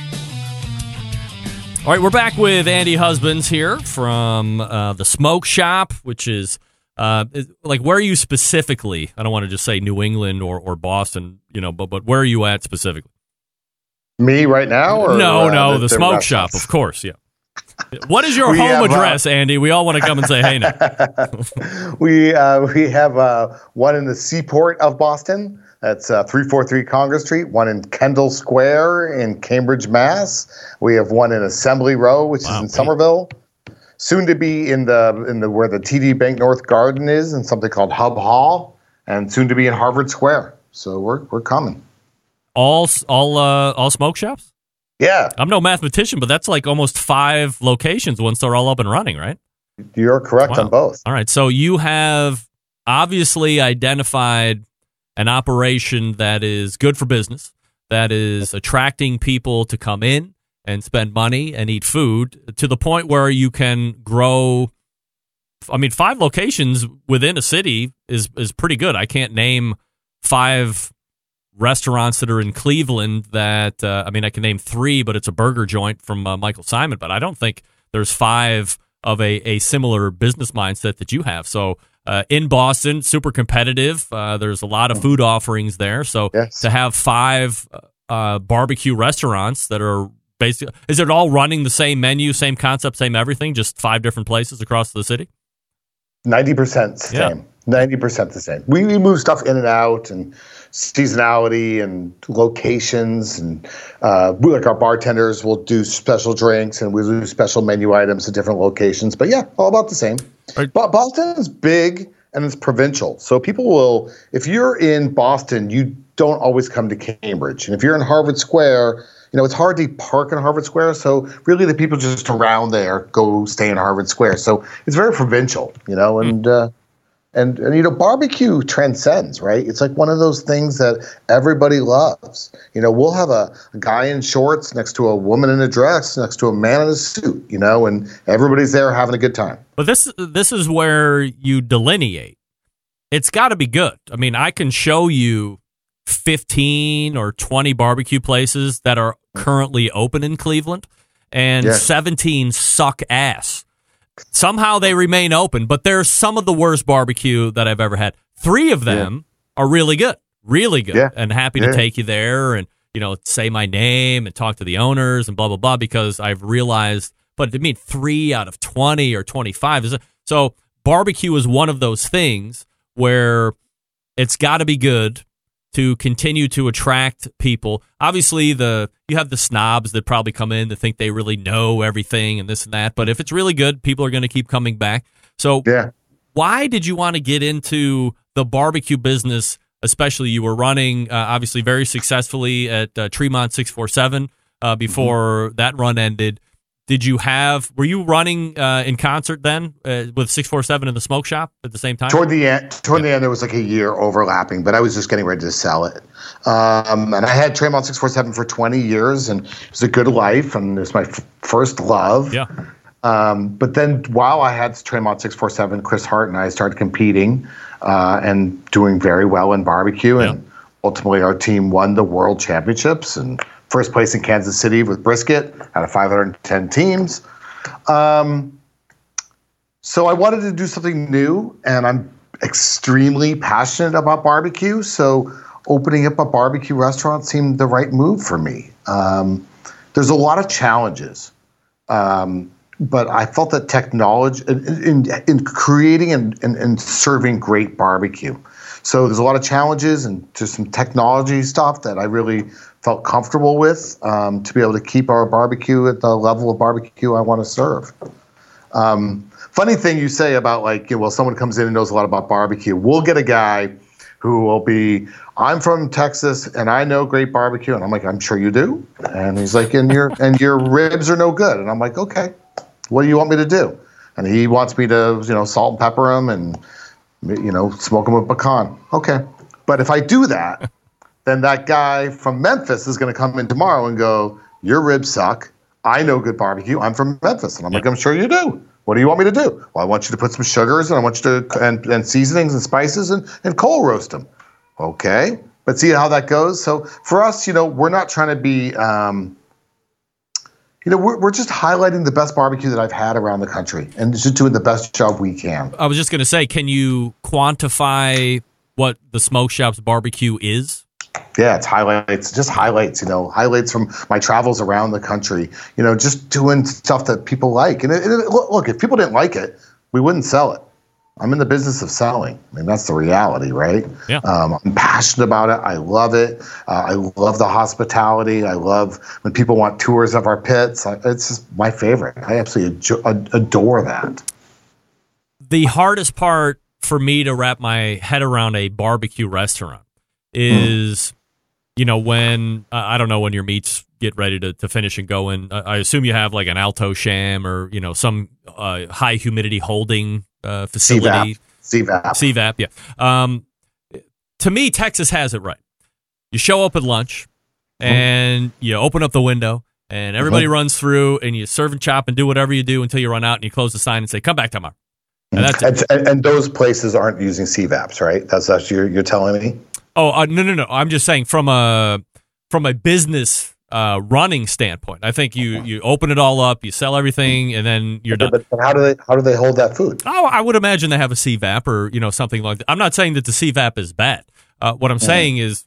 All right, we're back with Andy Husbands here from uh, the Smoke Shop, which is uh, like where are you specifically? I don't want to just say New England or, or Boston, you know, but but where are you at specifically? Me right now? Or, no, uh, no, the, smoke shop, of course. Yeah. What is your We home have, uh, address, Andy? We all want to come and say hey now. [laughs] we uh, we have uh, one in the seaport of Boston. That's uh, 343 Congress Street. One in Kendall Square in Cambridge, Mass. We have one in Assembly Row, which is in Somerville. Soon to be in the in the where the TD Bank North Garden is, in something called Hub Hall, and soon to be in Harvard Square. So we're we're coming. All all uh, all smoke shops? Yeah, I'm no mathematician, but that's like almost five locations once they're all up and running, right? you're correct Wow. on both. All right. So you have obviously identified an operation that is good for business, that is attracting people to come in and spend money and eat food to the point where you can grow. I mean, five locations within a city is is pretty good. I can't name five restaurants that are in Cleveland that uh, I mean I can name three, but it's a burger joint from uh, Michael Symon. But I don't think there's five of a, a similar business mindset that you have. So uh, in Boston, super competitive. Uh, there's a lot of food offerings there. So to have five uh, barbecue restaurants that are basically is it all running the same menu, same concept, same everything, just five different places across the city? Ninety percent Yeah. same. Ninety percent the same. We, we move stuff in and out, and seasonality, and locations, and uh, we, like our bartenders will do special drinks, and we do special menu items at different locations. But yeah, all about the same. But Boston's big and it's provincial, so people will. If you're in Boston, you don't always come to Cambridge, and if you're in Harvard Square. You know, it's hard to park in Harvard Square, so really the people just around there go stay in Harvard Square. So it's very provincial, you know, and uh, and, and you know barbecue transcends right it's like one of those things that everybody loves you know we'll have a, a, guy in shorts next to a woman in a dress next to a man in a suit you know and everybody's there having a good time But this this is where you delineate. It's got to be good. I mean, I can show you 15 or 20 barbecue places that are currently open in Cleveland and Yeah. 17 suck ass. Somehow they remain open, but they're some of the worst barbecue that I've ever had. 3 of them are really good. Really good. Yeah. And happy to Yeah. take you there and you know, say my name and talk to the owners and blah blah blah because I've realized. But I mean, three out of twenty or twenty five is so. Barbecue is one of those things where it's got to be good to continue to attract people. Obviously, the you have the snobs that probably come in to think they really know everything and this and that. But if it's really good, people are going to keep coming back. So, yeah. why did you want to get into the barbecue business? Especially, you were running uh, obviously very successfully at uh, Tremont Six Four Seven uh, before that run ended. Did you have? Were you running uh, in concert then uh, with Six Four Seven in the smoke shop at the same time? toward the end toward the end there was like a year overlapping but i was just getting ready to sell it um, and i had Tremont 647 for 20 years and it was a good life and it was my f- first love Yeah. Um, but then while I had Tremont 647, Chris Hart and I started competing uh, and doing very well in barbecue. And ultimately, our team won the world championships and first place in Kansas City with brisket out of 510 teams. Um, so I wanted to do something new, and I'm extremely passionate about barbecue. So opening up a barbecue restaurant seemed the right move for me. Um, there's a lot of challenges. Um, but I felt that technology in, in, in creating and, and, and serving great barbecue. So there's a lot of challenges and just some technology stuff that I really felt comfortable with um, to be able to keep our barbecue at the level of barbecue I want to serve. Um, funny thing you say about like, you know, well, someone comes in and knows a lot about barbecue. We'll get a guy who will be, I'm from Texas and I know great barbecue, and I'm like, I'm sure you do. And he's like, and your and your ribs are no good, and I'm like, okay, what do you want me to do? And he wants me to, you know, salt and pepper them and, you know, smoke them with pecan. Okay, but if I do that, then that guy from Memphis is going to come in tomorrow and go, your ribs suck. I know good barbecue. I'm from Memphis, and I'm like, I'm sure you do. What do you want me to do? Well, I want you to put some sugars and I want you to and, and seasonings and spices and, and coal roast them. Okay, but see how that goes. So for us, you know, we're not trying to be, um, you know, we're, we're just highlighting the best barbecue that I've had around the country and just doing the best job we can. I was just going to say, can you quantify what the smoke shop's barbecue is? Yeah, it's highlights, just highlights, you know, highlights from my travels around the country, you know, just doing stuff that people like. And it, it, look, if people didn't like it, we wouldn't sell it. I'm in the business of selling. I mean, that's the reality, right? Yeah. Um, I'm passionate about it. I love it. Uh, I love the hospitality. I love when people want tours of our pits. It's just my favorite. I absolutely ad- adore that. The hardest part for me to wrap my head around a barbecue restaurant is, you know, when uh, I don't know when your meats get ready to, to finish and go in. I I assume you have like an Alto-Shaam or you know some uh, high humidity holding uh, facility. CVAP. CVAP, yeah. Um, to me, Texas has it right. You show up at lunch and you open up the window and everybody Mhm. runs through and you serve and chop and do whatever you do until you run out and you close the sign and say, come back tomorrow. And that's. And, and, and those places aren't using CVAPs, right? That's what you're, you're telling me? Oh, uh, no, no, no. I'm just saying from a, from a business uh, running standpoint, I think you, you open it all up, you sell everything, and then you're done. But, but how do they how do they hold that food? Oh, I would imagine they have a CVAP or you know something like that. I'm not saying that the CVAP is bad. Uh, what I'm saying is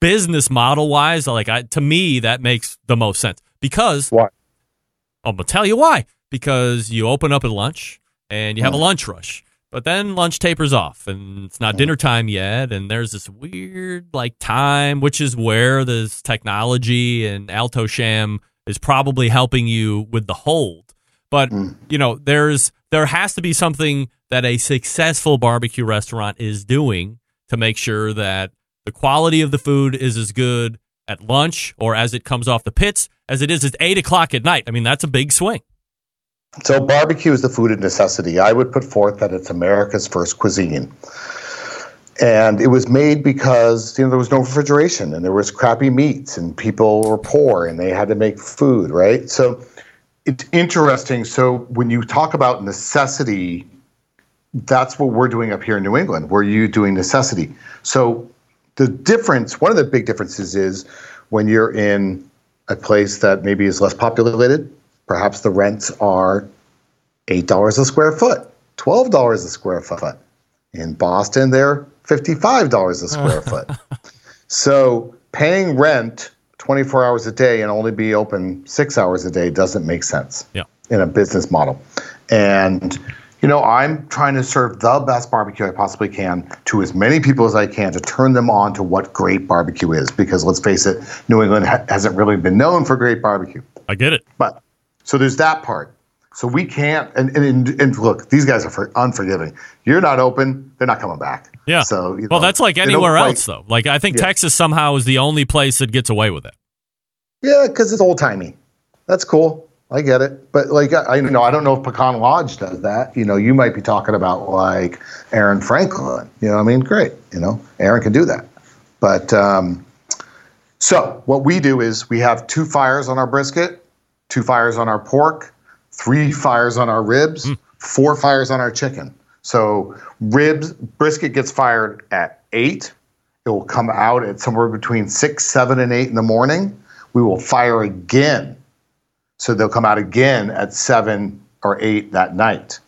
business model wise, like I, to me, that makes the most sense because why? I'm gonna tell you why. Because you open up at lunch and you have a lunch rush. But then lunch tapers off, and it's not dinner time yet. And there's this weird like time, which is where this technology and Alto-Shaam is probably helping you with the hold. But hmm. you know, there's there has to be something that a successful barbecue restaurant is doing to make sure that the quality of the food is as good at lunch or as it comes off the pits as it is at eight o'clock at night. I mean, that's a big swing. So barbecue is the food of necessity. I would put forth that it's America's first cuisine. And it was made because you know there was no refrigeration and there was crappy meats and people were poor and they had to make food, right? So it's interesting. So when you talk about necessity, that's what we're doing up here in New England. We're you doing necessity. So the difference, one of the big differences is when you're in a place that maybe is less populated, perhaps the rents are $8 a square foot, $12 a square foot. In Boston, they're $55 a square [laughs] foot. So paying rent 24 hours a day and only be open six hours a day doesn't make sense Yeah. in a business model. And, you know, I'm trying to serve the best barbecue I possibly can to as many people as I can to turn them on to what great barbecue is. Because let's face it, New England ha- hasn't really been known for great barbecue. I get it. But so there's that part. So we can't, and, and, and look, these guys are for, unforgiving. You're not open, they're not coming back. Yeah. So, you well, know, that's like anywhere else, though. Like I think Yeah. Texas somehow is the only place that gets away with it. Yeah, because it's old timey. That's cool. I get it. But like, I, I know I don't know if Pecan Lodge does that. You know, you might be talking about like Aaron Franklin. You know, what I mean, great. You know, Aaron can do that. But um, so what we do is we have two fires on our brisket, two fires on our pork, three fires on our ribs, hmm. four fires on our chicken. So ribs brisket gets fired at eight. It will come out at somewhere between six, seven, and eight in the morning. We will fire again. So they'll come out again at seven or eight that night.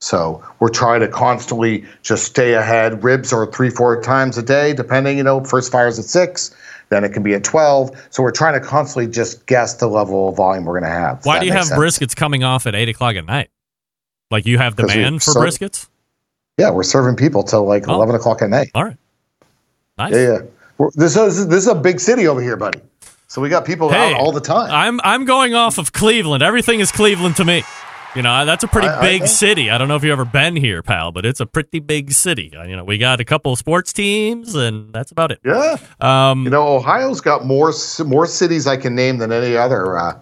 So we're trying to constantly just stay ahead. Ribs are three, four times a day, depending, you know, first fire's at six, then it can be at 12. So we're trying to constantly just guess the level of volume we're going to have. Why do you have sense? briskets coming off at eight o'clock at night? Like you have demand for briskets? Yeah, we're serving people till like Oh. 11 o'clock at night. All right. Nice. Yeah, yeah. We're, this, is, this is a big city over here, buddy. So we got people Hey, out all the time. I'm I'm going off of Cleveland. Everything is Cleveland to me. You know, that's a pretty I- I big know. city. I don't know if you've ever been here, pal, but it's a pretty big city. Uh, You know, we got a couple of sports teams, and that's about it. Yeah. Um, you know, Ohio's got more more cities I can name than any other uh,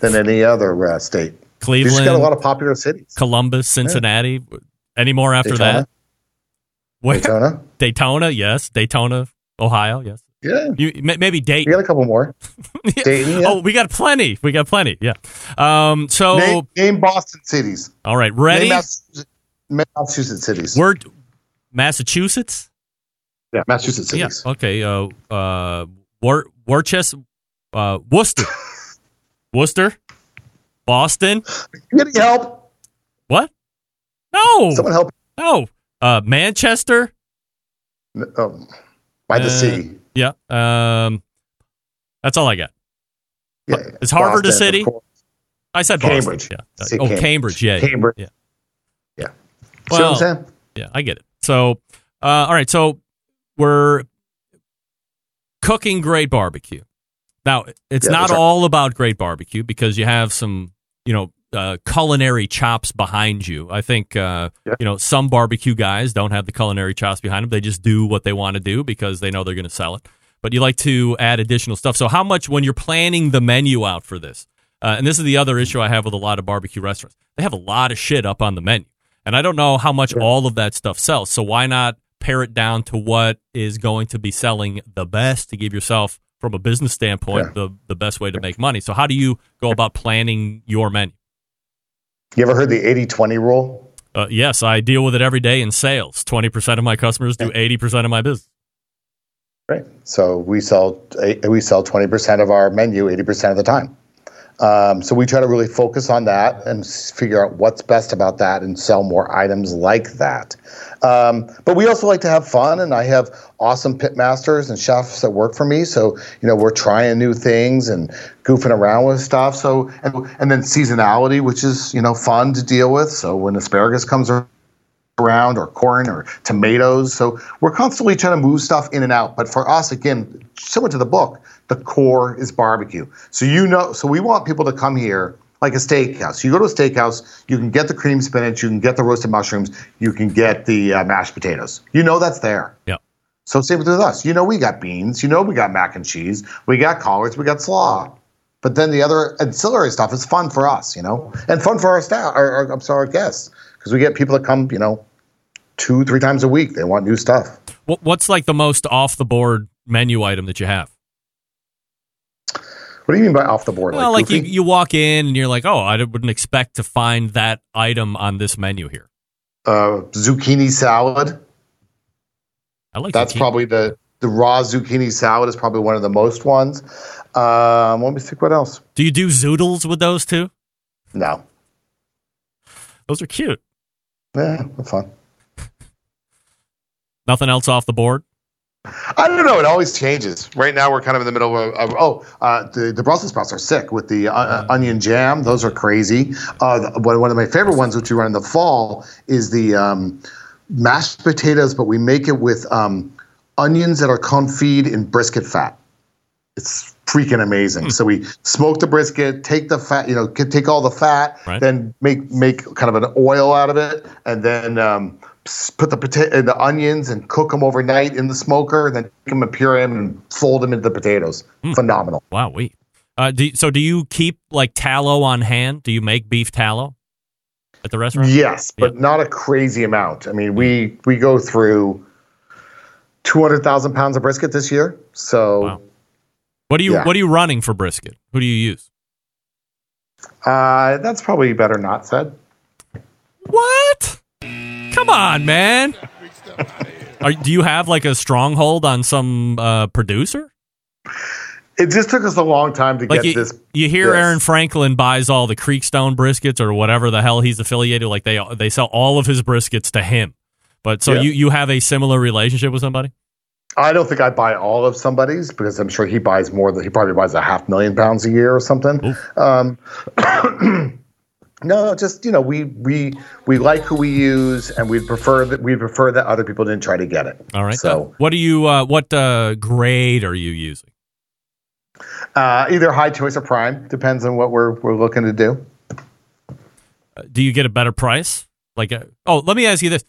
than any other uh, state. We just got a lot of popular cities. Columbus, Cincinnati. Any more after Daytona? that? Where- Daytona. [laughs] Daytona, yes. Daytona, Ohio, yes. Yeah. You may- maybe We Dayton. got a couple more. [laughs] Dayton, yeah. Oh, we got plenty. We got plenty. Yeah. Um. So, name, name Boston cities. all right, ready? Name Massachusetts, Massachusetts cities. We're Massachusetts. yeah, Massachusetts Yeah. cities. Okay. Uh. Uh. Wor- Worcester. Uh. Worcester. [laughs] Worcester. Boston. You need help? What? No. Someone help? No. Uh. Manchester. Um, by the Uh, sea. Yeah. Um. That's all I got. Yeah, Is Harvard a Boston, of city? I said Boston. Cambridge. Yeah. Say oh, Cambridge. Cambridge. Yeah. Cambridge. Yeah. Yeah. Well, See what I'm saying? Yeah, I get it. So, uh, all right. So we're cooking great barbecue. Now, it's Yeah, not all about great barbecue because you have some, you know, uh, culinary chops behind you. I think, uh, Yeah. you know, some barbecue guys don't have the culinary chops behind them. They just do what they want to do because they know they're going to sell it. But you like to add additional stuff. So, how much when you're planning the menu out for this? Uh, and this is the other issue I have with a lot of barbecue restaurants. They have a lot of shit up on the menu. And I don't know how much all of that stuff sells. So why not pare it down to what is going to be selling the best to give yourself, from a business standpoint, the, the best way to make money? So how do you go about planning your menu? You ever heard the 80 20 rule? Uh, yes, I deal with it every day in sales. 20% of my customers do 80% of my business. Right. So we sell eh, we sell 20% of our menu 80% of the time. Um, so we try to really focus on that and figure out what's best about that and sell more items like that. Um, but we also like to have fun, and I have awesome pit masters and chefs that work for me. So you know we're trying new things and goofing around with stuff. So and, and then seasonality, which is you know fun to deal with. So when asparagus comes around around or corn or tomatoes. So we're constantly trying to move stuff in and out. But for us, again, similar to the book, the core is barbecue. So you know, so we want people to come here like a steakhouse. You go to a steakhouse, you can get the cream spinach, you can get the roasted mushrooms, you can get the uh, mashed potatoes. You know that's there. Yeah. So same with us. You know we got beans. You know we got mac and cheese. We got collards. We got slaw. But then the other ancillary stuff is fun for us, you know, and fun for our staff. Our, our, I'm sorry, our guests, because we get people that come, you know, two, three times a week. They want new stuff. What's like the most off the board menu item that you have? What do you mean by off the board? Well, like, you, you walk in and you're like, oh, I wouldn't expect to find that item on this menu here. uh, zucchini salad. I like That's zucchini. probably the the raw zucchini salad is probably one of the most ones. Um, let me think. What else? Do you do zoodles with those too? No. Those are cute. Yeah, they're fun. Nothing else off the board? I don't know. It always changes. Right now, we're kind of in the middle of, of oh, uh, the the Brussels sprouts are sick with the uh, uh, onion jam. Those are crazy. Uh, the, one one of my favorite ones, which we run in the fall, is the um, mashed potatoes, but we make it with um, onions that are confit in brisket fat. It's freaking amazing. So we smoke the brisket, take the fat, you know, take all the fat, Right. then make make kind of an oil out of it, and then um, put the potato, the onions, and cook them overnight in the smoker, and then take them and puree them and fold them into the potatoes. Phenomenal. Wow, we. Uh, do, so do you keep like tallow on hand? Do you make beef tallow at the restaurant? Yes, but not a crazy amount. I mean, we we go through two hundred thousand pounds of brisket this year. So What do you Yeah. What are you running for brisket? Who do you use? uh, that's probably better not said. What? Come on, man. Are, do you have like a stronghold on some uh, producer? It just took us a long time to Like get you, this. you hear this. Aaron Franklin buys all the Creekstone briskets or whatever the hell he's affiliated. Like they they sell all of his briskets to him. But so Yeah. you you have a similar relationship with somebody? I don't think I buy all of somebody's because I'm sure he buys more than he probably buys a half million pounds a year or something. Um, [clears throat] no, just you know, we we we like who we use, and we prefer that we prefer that other people didn't try to get it. All right. So what do you uh, what uh, grade are you using? uh, either high choice or prime depends on what we're we're looking to do. Uh, do you get a better price? Like, uh, oh, let me ask you this: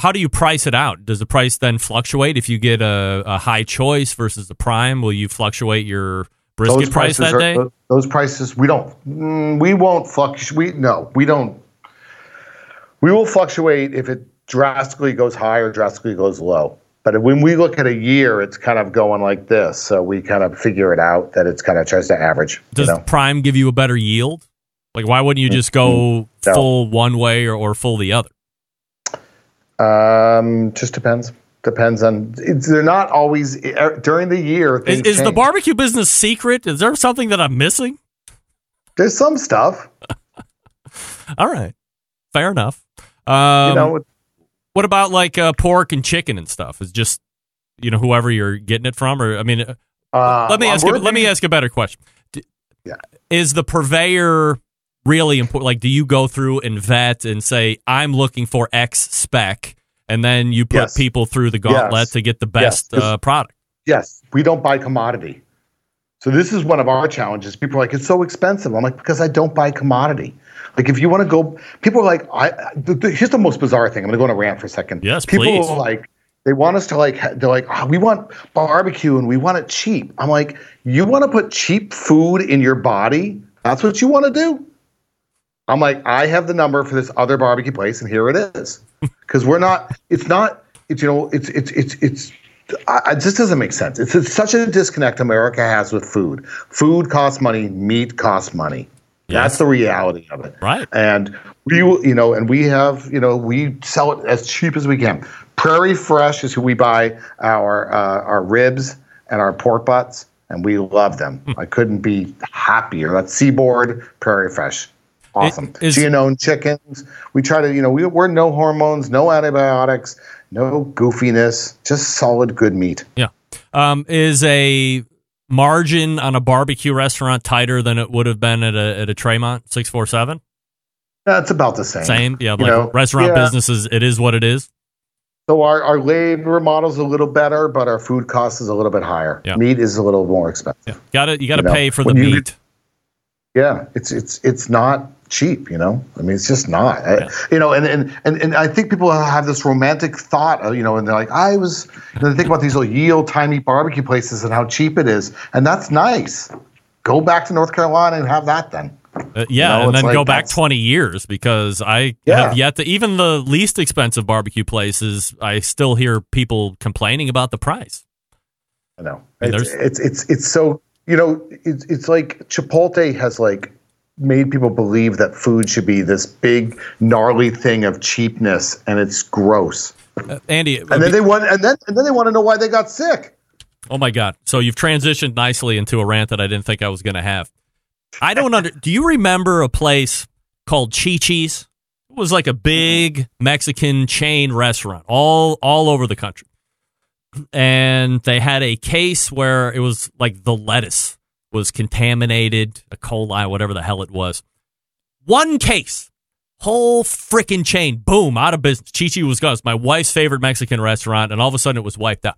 How do you price it out? Does the price then fluctuate if you get a, a high choice versus the prime? Will you fluctuate your brisket price that are- day? tho- Those prices we don't mm, we won't fluctuate. We no, we don't. We will fluctuate if it drastically goes high or drastically goes low. But when we look at a year, it's kind of going like this. So we kind of figure it out that it's kind of tries to average. Does you know? prime give you a better yield? Like, why wouldn't you just go. No. full one way or, or full the other? Um, just depends. Depends on. It's, they're not always er, during the year. Is, is the barbecue business secret? Is there something that I'm missing? There's some stuff. [laughs] All right, fair enough. Um, you know, what about like uh, pork and chicken and stuff? Is just you know whoever you're getting it from, or I mean, uh, let me ask you. Let me ask a better question. Yeah. Is the purveyor really important? Like, do you go through and vet and say, "I'm looking for X spec," and then you put Yes. people through the gauntlet Yes. to get the Yes. best uh, product? Yes, we don't buy commodity. So this is one of our challenges. People are like, it's so expensive. I'm like, because I don't buy commodity. Like, if you want to go, people are like, I. The, the, here's the most bizarre thing. I'm going to go on a rant for a second. Yes, people please. are like, they want us to like, they're like, oh, we want barbecue and we want it cheap. I'm like, you want to put cheap food in your body? That's what you want to do? I'm like, I have the number for this other barbecue place, and here it is. [laughs] Because we're not. It's not. It's you know. It's it's it's it's. I, I- this doesn't make sense. It's, it's such a disconnect America has with food. Food costs money. Meat costs money. That's the reality of it. Right. And we, you know, and we have, you know, we sell it as cheap as we can. Prairie Fresh is who we buy our uh, our ribs and our pork butts, and we love them. I couldn't be happier. That's Seaboard Prairie Fresh. Awesome. is- chickens. We try to, you know, we, we're no hormones, no antibiotics, no goofiness, just solid good meat. Yeah. Um, is a margin on a barbecue restaurant tighter than it would have been at a at a Tremont six four seven? That's about the same. Same, yeah. You know? restaurant Yeah. businesses, it is what it is. So our, our labor model's a little better, but our food cost is a little bit higher. Yeah. Meat is a little more expensive. Got to you got to You know, pay for the meat. Yeah, it's it's it's not cheap, you know. I mean, it's just not. I- you know, and, and and and I think people have this romantic thought, of, you know, and they're like, I was. And they think about these little yield tiny barbecue places and how cheap it is, and that's nice. Go back to North Carolina and have that then. Uh, yeah, know, and then like go back 20 years because I Yeah. have yet to, even the least expensive barbecue places, I still hear people complaining about the price. I know. It's, it's it's it's so you know it's it's like Chipotle has like made people believe that food should be this big gnarly thing of cheapness, and it's gross. Uh, Andy, And then they want and then and then they want to know why they got sick. oh my God. So you've transitioned nicely into a rant that I didn't think I was going to have. I don't under, do you remember a place called Chi Chi's? It was like a big Mexican chain restaurant all, all over the country. And they had a case where it was like the lettuce was contaminated, a coli, whatever the hell it was. One case, whole freaking chain, boom, out of business. Chi Chi was gone. It's my wife's favorite Mexican restaurant, and all of a sudden it was wiped out.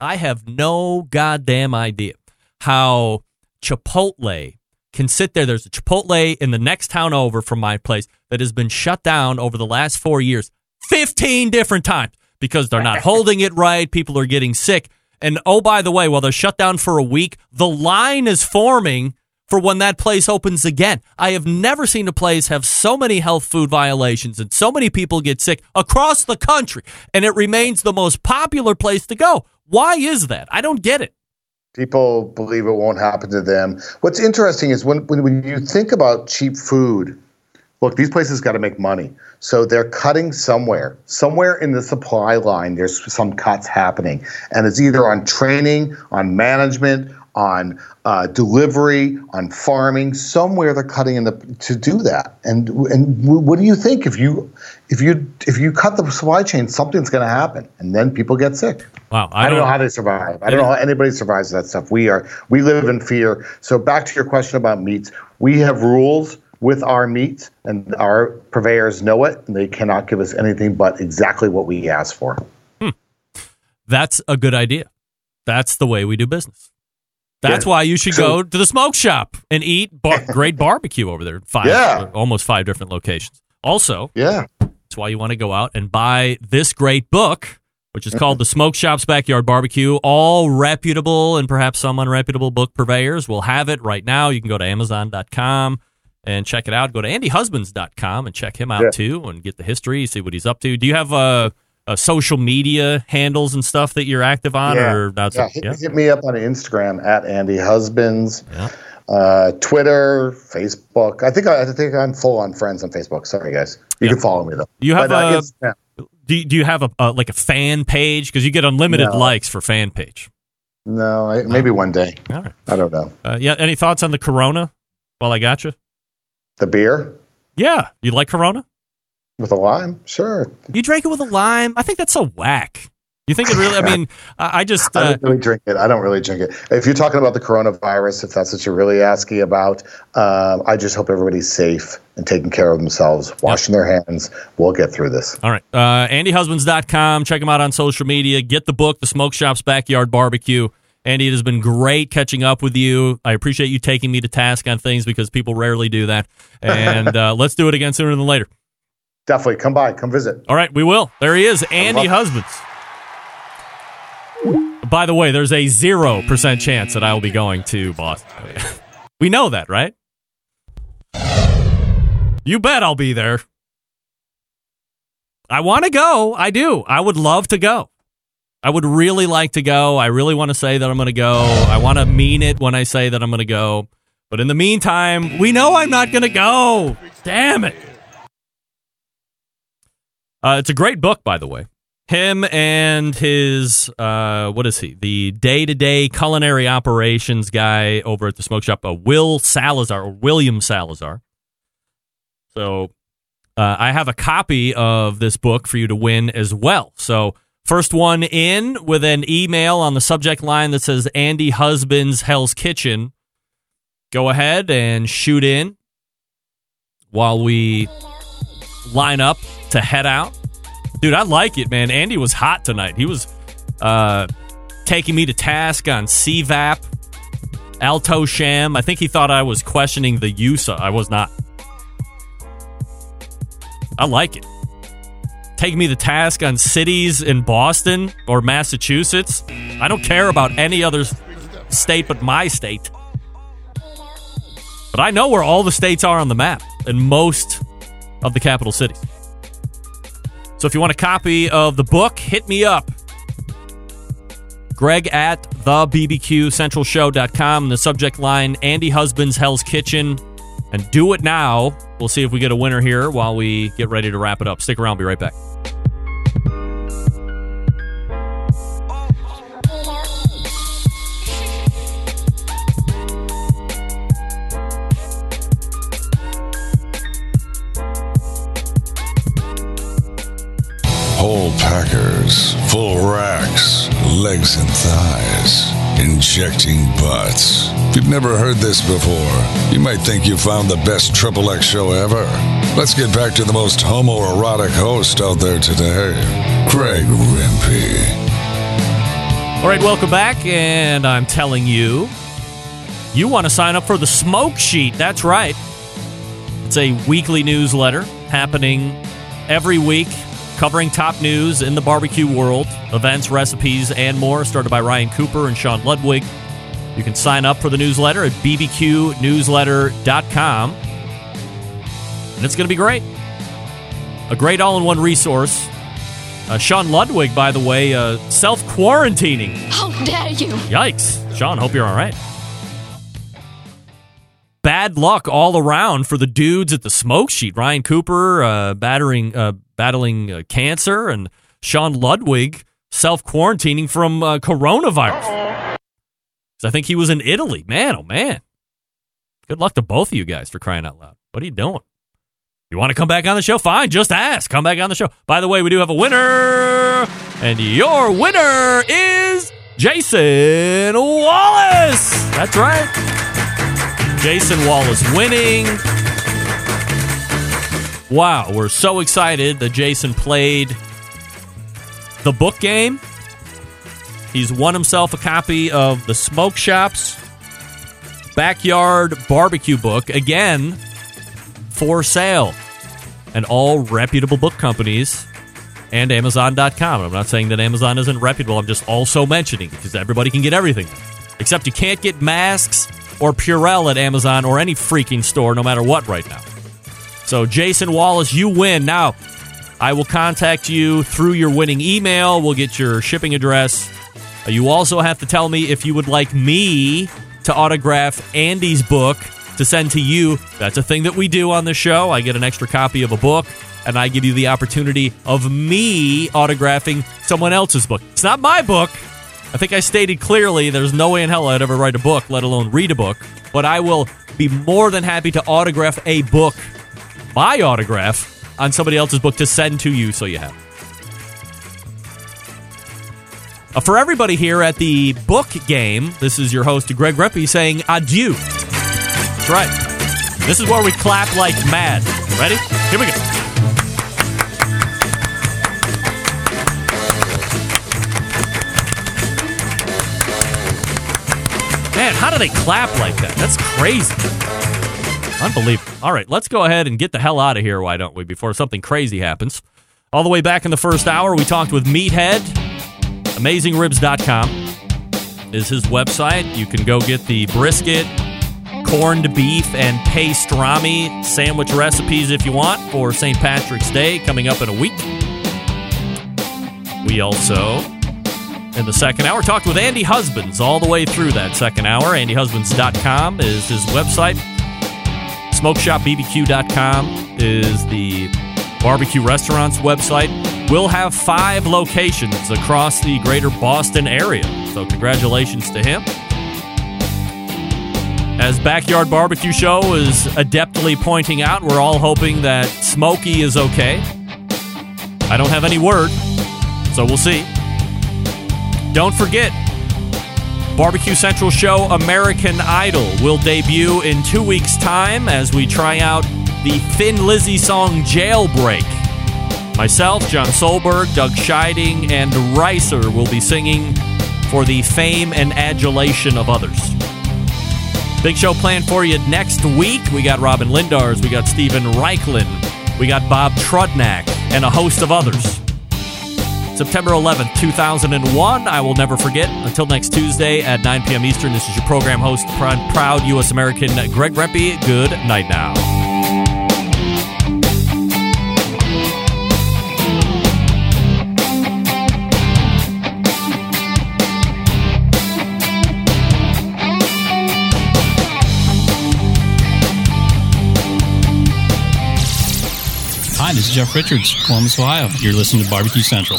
I have no goddamn idea how Chipotle can sit there. There's a Chipotle in the next town over from my place that has been shut down over the last four years 15 different times because they're not [laughs] holding it right. People are getting sick. And oh, by the way, while they're shut down for a week, the line is forming for when that place opens again. I have never seen a place have so many health food violations and so many people get sick across the country, and it remains the most popular place to go. Why is that? I don't get it. People believe it won't happen to them. What's interesting is when, when, when you think about cheap food, look, these places got to make money. So they're cutting somewhere. Somewhere in the supply line, there's some cuts happening. And it's either on training, on management, on uh, delivery, on farming. Somewhere they're cutting in the to do that. And and what do you think if you if you if you cut the supply chain, something's going to happen, and then people get sick. Wow, I, don't know how they survive. I don't know how anybody survives that stuff. We are we live in fear. So back to your question about meats, we have rules with our meat, and our purveyors know it, and they cannot give us anything but exactly what we ask for. Hmm. That's a good idea. That's the way we do business. That's Yeah. why you should go to the smoke shop and eat bar- [laughs] great barbecue over there. Five, Yeah. almost five different locations. Also, Yeah, that's why you want to go out and buy this great book, which is called The Smoke Shop's Backyard Barbecue. All reputable and perhaps some unreputable book purveyors will have it right now. You can go to Amazon.com and check it out. Go to AndyHusbands.com and check him out Yeah. too and get the history, see what he's up to. Do you have uh, uh, social media handles and stuff that you're active on? yeah. Or not? yeah. Hit, hit me up on Instagram at Andy Husbands, uh, Twitter, Facebook. I think I, I think I'm full on friends on Facebook. Sorry guys, you can follow me though. You have But, uh, a- Instagram. Do you, do you have a, a like a fan page? Because you get unlimited No. likes for fan page. no, I, maybe one day. All right. I don't know. Uh, yeah. Any thoughts on the Corona? While I got you. The beer Yeah. You like Corona? with a lime, sure. You drank it with a lime. I think that's so whack. You think it really? I mean, I, I just. [laughs] I Uh, don't really drink it. I don't really drink it. If you're talking about the coronavirus, if that's what you're really asking about, um, I just hope everybody's safe and taking care of themselves, washing their hands. We'll get through this. all right. Uh, AndyHusbands.com. Check them out on social media. Get the book, The Smoke Shop's Backyard Barbecue. Andy, it has been great catching up with you. I appreciate you taking me to task on things because people rarely do that. And [laughs] uh, let's do it again sooner than later. Definitely come by, come visit. All right, we will. There he is, Andy Husbands. By the way, there's a 0% chance that I will be going to Boston. [laughs] we know that, right? You bet I'll be there. I want to go. I do. I would love to go. I would really like to go. I really want to say that I'm going to go. I want to mean it when I say that I'm going to go. But in the meantime, we know I'm not going to go. Damn it. Uh, it's a great book, by the way. Him and his, uh, what is he? The day to day culinary operations guy over at the smoke shop, uh, Will Salazar, or William Salazar. So uh, I have a copy of this book for you to win as well. So, first one in with an email on the subject line that says Andy Husband's Hell's Kitchen. Go ahead and shoot in while we line up to head out. Dude, I like it, man. Andy was hot tonight. He was uh, taking me to task on CVAP, Alto-Shaam. I think he thought I was questioning the use. I was not. I like it. Taking me to task on cities in Boston or Massachusetts. I don't care about any other state but my state. But I know where all the states are on the map and most of the capital cities. So if you want a copy of the book, hit me up. Greg at the BBQCentralShow.com. The subject line Andy Husband's Hell's Kitchen. And do it now. We'll see if we get a winner here while we get ready to wrap it up. Stick around, be right back. Whole packers, full racks, legs and thighs, injecting butts. If you've never heard this before, you might think you found the best Triple X show ever. Let's get back to the most homoerotic host out there today, Greg Rempe. All right, welcome back. And I'm telling you, you want to sign up for the Smoke Sheet. That's right. It's a weekly newsletter happening every week, covering top news in the barbecue world, events, recipes, and more. Started by Ryan Cooper and Sean Ludwig. You can sign up for the newsletter at bbqnewsletter.com. And it's going to be great. A great all in one resource. Uh, Sean Ludwig, by the way, uh, self quarantining. How dare you! Yikes. Sean, hope you're all right. Bad luck all around for the dudes at the smoke sheet. Ryan Cooper uh, battering, uh, battling uh, cancer, and Sean Ludwig self quarantining from uh, coronavirus. I think he was in Italy. Man, oh man. Good luck to both of you guys for crying out loud. What are you doing? You want to come back on the show? Fine, just ask. Come back on the show. By the way, we do have a winner, and your winner is Jason Wallace. That's right. Jason Wallace winning. Wow, we're so excited that Jason played the book game. He's won himself a copy of the Smoke Shops Backyard Barbecue book again for sale. And all reputable book companies and Amazon.com. I'm not saying that Amazon isn't reputable, I'm just also mentioning because everybody can get everything. Except you can't get masks or Purell at Amazon or any freaking store, no matter what, right now. So, Jason Wallace, you win. Now, I will contact you through your winning email. We'll get your shipping address. You also have to tell me if you would like me to autograph Andy's book to send to you. That's a thing that we do on the show. I get an extra copy of a book, and I give you the opportunity of me autographing someone else's book. It's not my book. I think I stated clearly there's no way in hell I'd ever write a book, let alone read a book. But I will be more than happy to autograph a book, my autograph, on somebody else's book to send to you so you have. Uh, for everybody here at the book game, this is your host, Greg Rempe, saying adieu. That's right. This is where we clap like mad. Ready? Here we go. How do they clap like that? That's crazy. Unbelievable. All right, let's go ahead and get the hell out of here, why don't we, before something crazy happens. All the way back in the first hour, we talked with Meathead. AmazingRibs.com is his website. You can go get the brisket, corned beef, and pastrami sandwich recipes if you want for St. Patrick's Day coming up in a week. We also, in the second hour, talked with Andy Husbands all the way through that second hour. AndyHusbands.com is his website. SmokeShopBBQ.com is the barbecue restaurant's website. We'll have five locations across the greater Boston area. So, congratulations to him. As Backyard Barbecue Show is adeptly pointing out, we're all hoping that Smokey is okay. I don't have any word, so we'll see. Don't forget, Barbecue Central show American Idol will debut in two weeks' time as we try out the Thin Lizzy song Jailbreak. Myself, John Solberg, Doug Scheiding, and Reiser will be singing for the fame and adulation of others. Big show planned for you next week. We got Robyn Lindars, we got Steven Raichlen, we got Bob Trudnak, and a host of others. September 11th, 2001. I will never forget. Until next Tuesday at 9 p.m. Eastern, this is your program host, proud, U.S. American Greg Rempe. Good night now. Hi, this is Jeff Richards, Columbus, Ohio. You're listening to Barbecue Central.